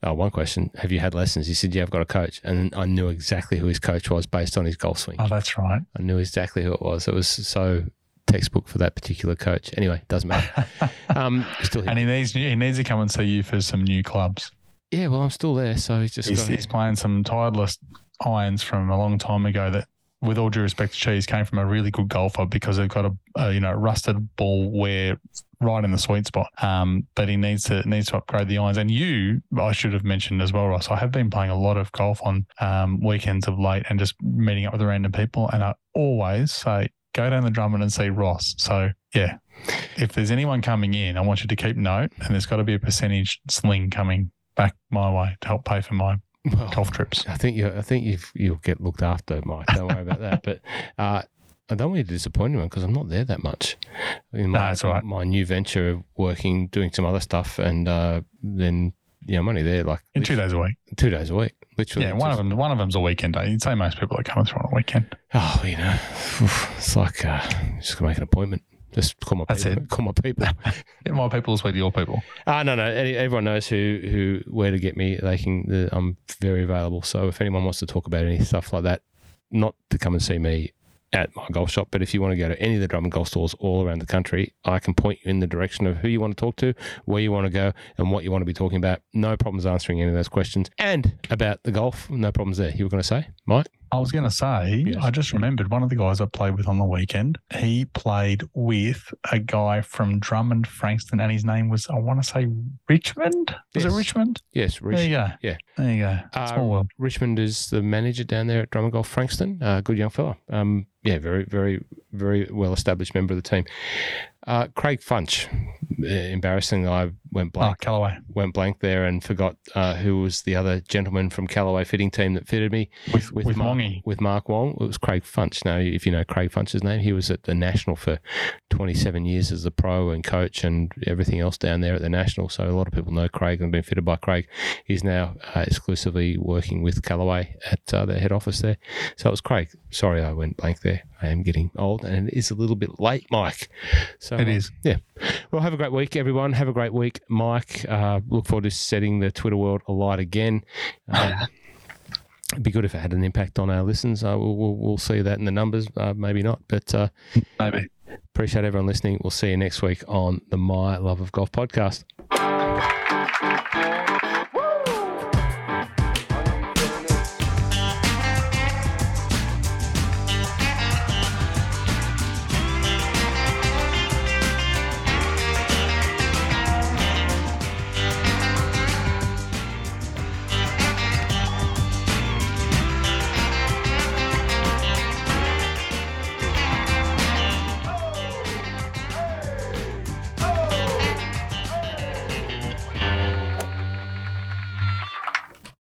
Oh, one question: Have you had lessons? He said, "Yeah, I've got a coach," and I knew exactly who his coach was based on his golf swing. Oh, that's right. I knew exactly who it was. It was so textbook for that particular coach. Anyway, doesn't matter. (laughs) Um, still, here. And he needs he needs to come and see you for some new clubs. yeah. Well, I'm still there, so he's just He's, got. he's playing some Titleist irons from a long time ago that, with all due respect to Cheese, came from a really good golfer because they've got a, a you know rusted ball wear right in the sweet spot. Um, but he needs to needs to upgrade the irons. And you, I should have mentioned as well, Ross. I have been playing a lot of golf on um, weekends of late and just meeting up with random people. And I always say, go down the Drummond and see Ross. So yeah. If there's anyone coming in, I want you to keep note, and there's got to be a percentage sling coming back my way to help pay for my well, golf trips. I think you. I think you've, you'll get looked after, Mike. Don't worry about that. But uh, I don't want you to disappoint anyone because I'm not there that much. In my, No, it's all right. My new venture of working, doing some other stuff, and uh, then yeah, I'm only there like In two days a week. two days a week, literally. Yeah, one of them. One of them's a weekend day. You'd say most people are coming through on a weekend. Oh, you know, it's like uh, just gonna make an appointment. Just call my That's people. it. Call my people. (laughs) Get my people speak to your people. Ah, no, no. any- Everyone knows who, who, where to get me. They can. The, I'm very available. So if anyone wants to talk about any stuff like that, not to come and see me at my golf shop, but if you want to go to any of the Drummond Golf stores all around the country, I can point you in the direction of who you want to talk to, where you want to go, and what you want to be talking about. No problems answering any of those questions. And about the golf, no problems there. You were going to say, Mike? I was going to say, Yes. I just remembered one of the guys I played with on the weekend. He played with a guy from Drummond, Frankston, and his name was, I want to say Richmond. Was Yes. it Richmond? Yes, There you go. yeah. There you go. Uh, Small world. Richmond is the manager down there at Drummond Golf Frankston. Uh, good young fella. Um, yeah, very, very, very well established member of the team. Uh, Craig Funch, embarrassing. I went Oh, blank, Callaway. went blank there and forgot uh, who was the other gentleman from Callaway fitting team that fitted me With, with, with, Mark, Mongy. with Mark Wong. It was Craig Funch. Now, if you know Craig Funch's name, he was at the National for 27 years as a pro and coach and everything else down there at the National. So a lot of people know Craig and been fitted by Craig. He's now uh, exclusively working with Callaway at uh, their head office there. So it was Craig. Sorry, I went blank there. I am getting old and it is a little bit late, Mike. So It uh, is. Yeah. Well, have a great week, everyone. Have a great week, Mike. Uh, look forward to setting the Twitter world alight again. Um, (laughs) It'd be good if it had an impact on our listens. Uh, we'll, we'll, we'll see that in the numbers, uh, maybe not. But uh, Maybe. appreciate everyone listening. We'll see you next week on the My Love of Golf podcast.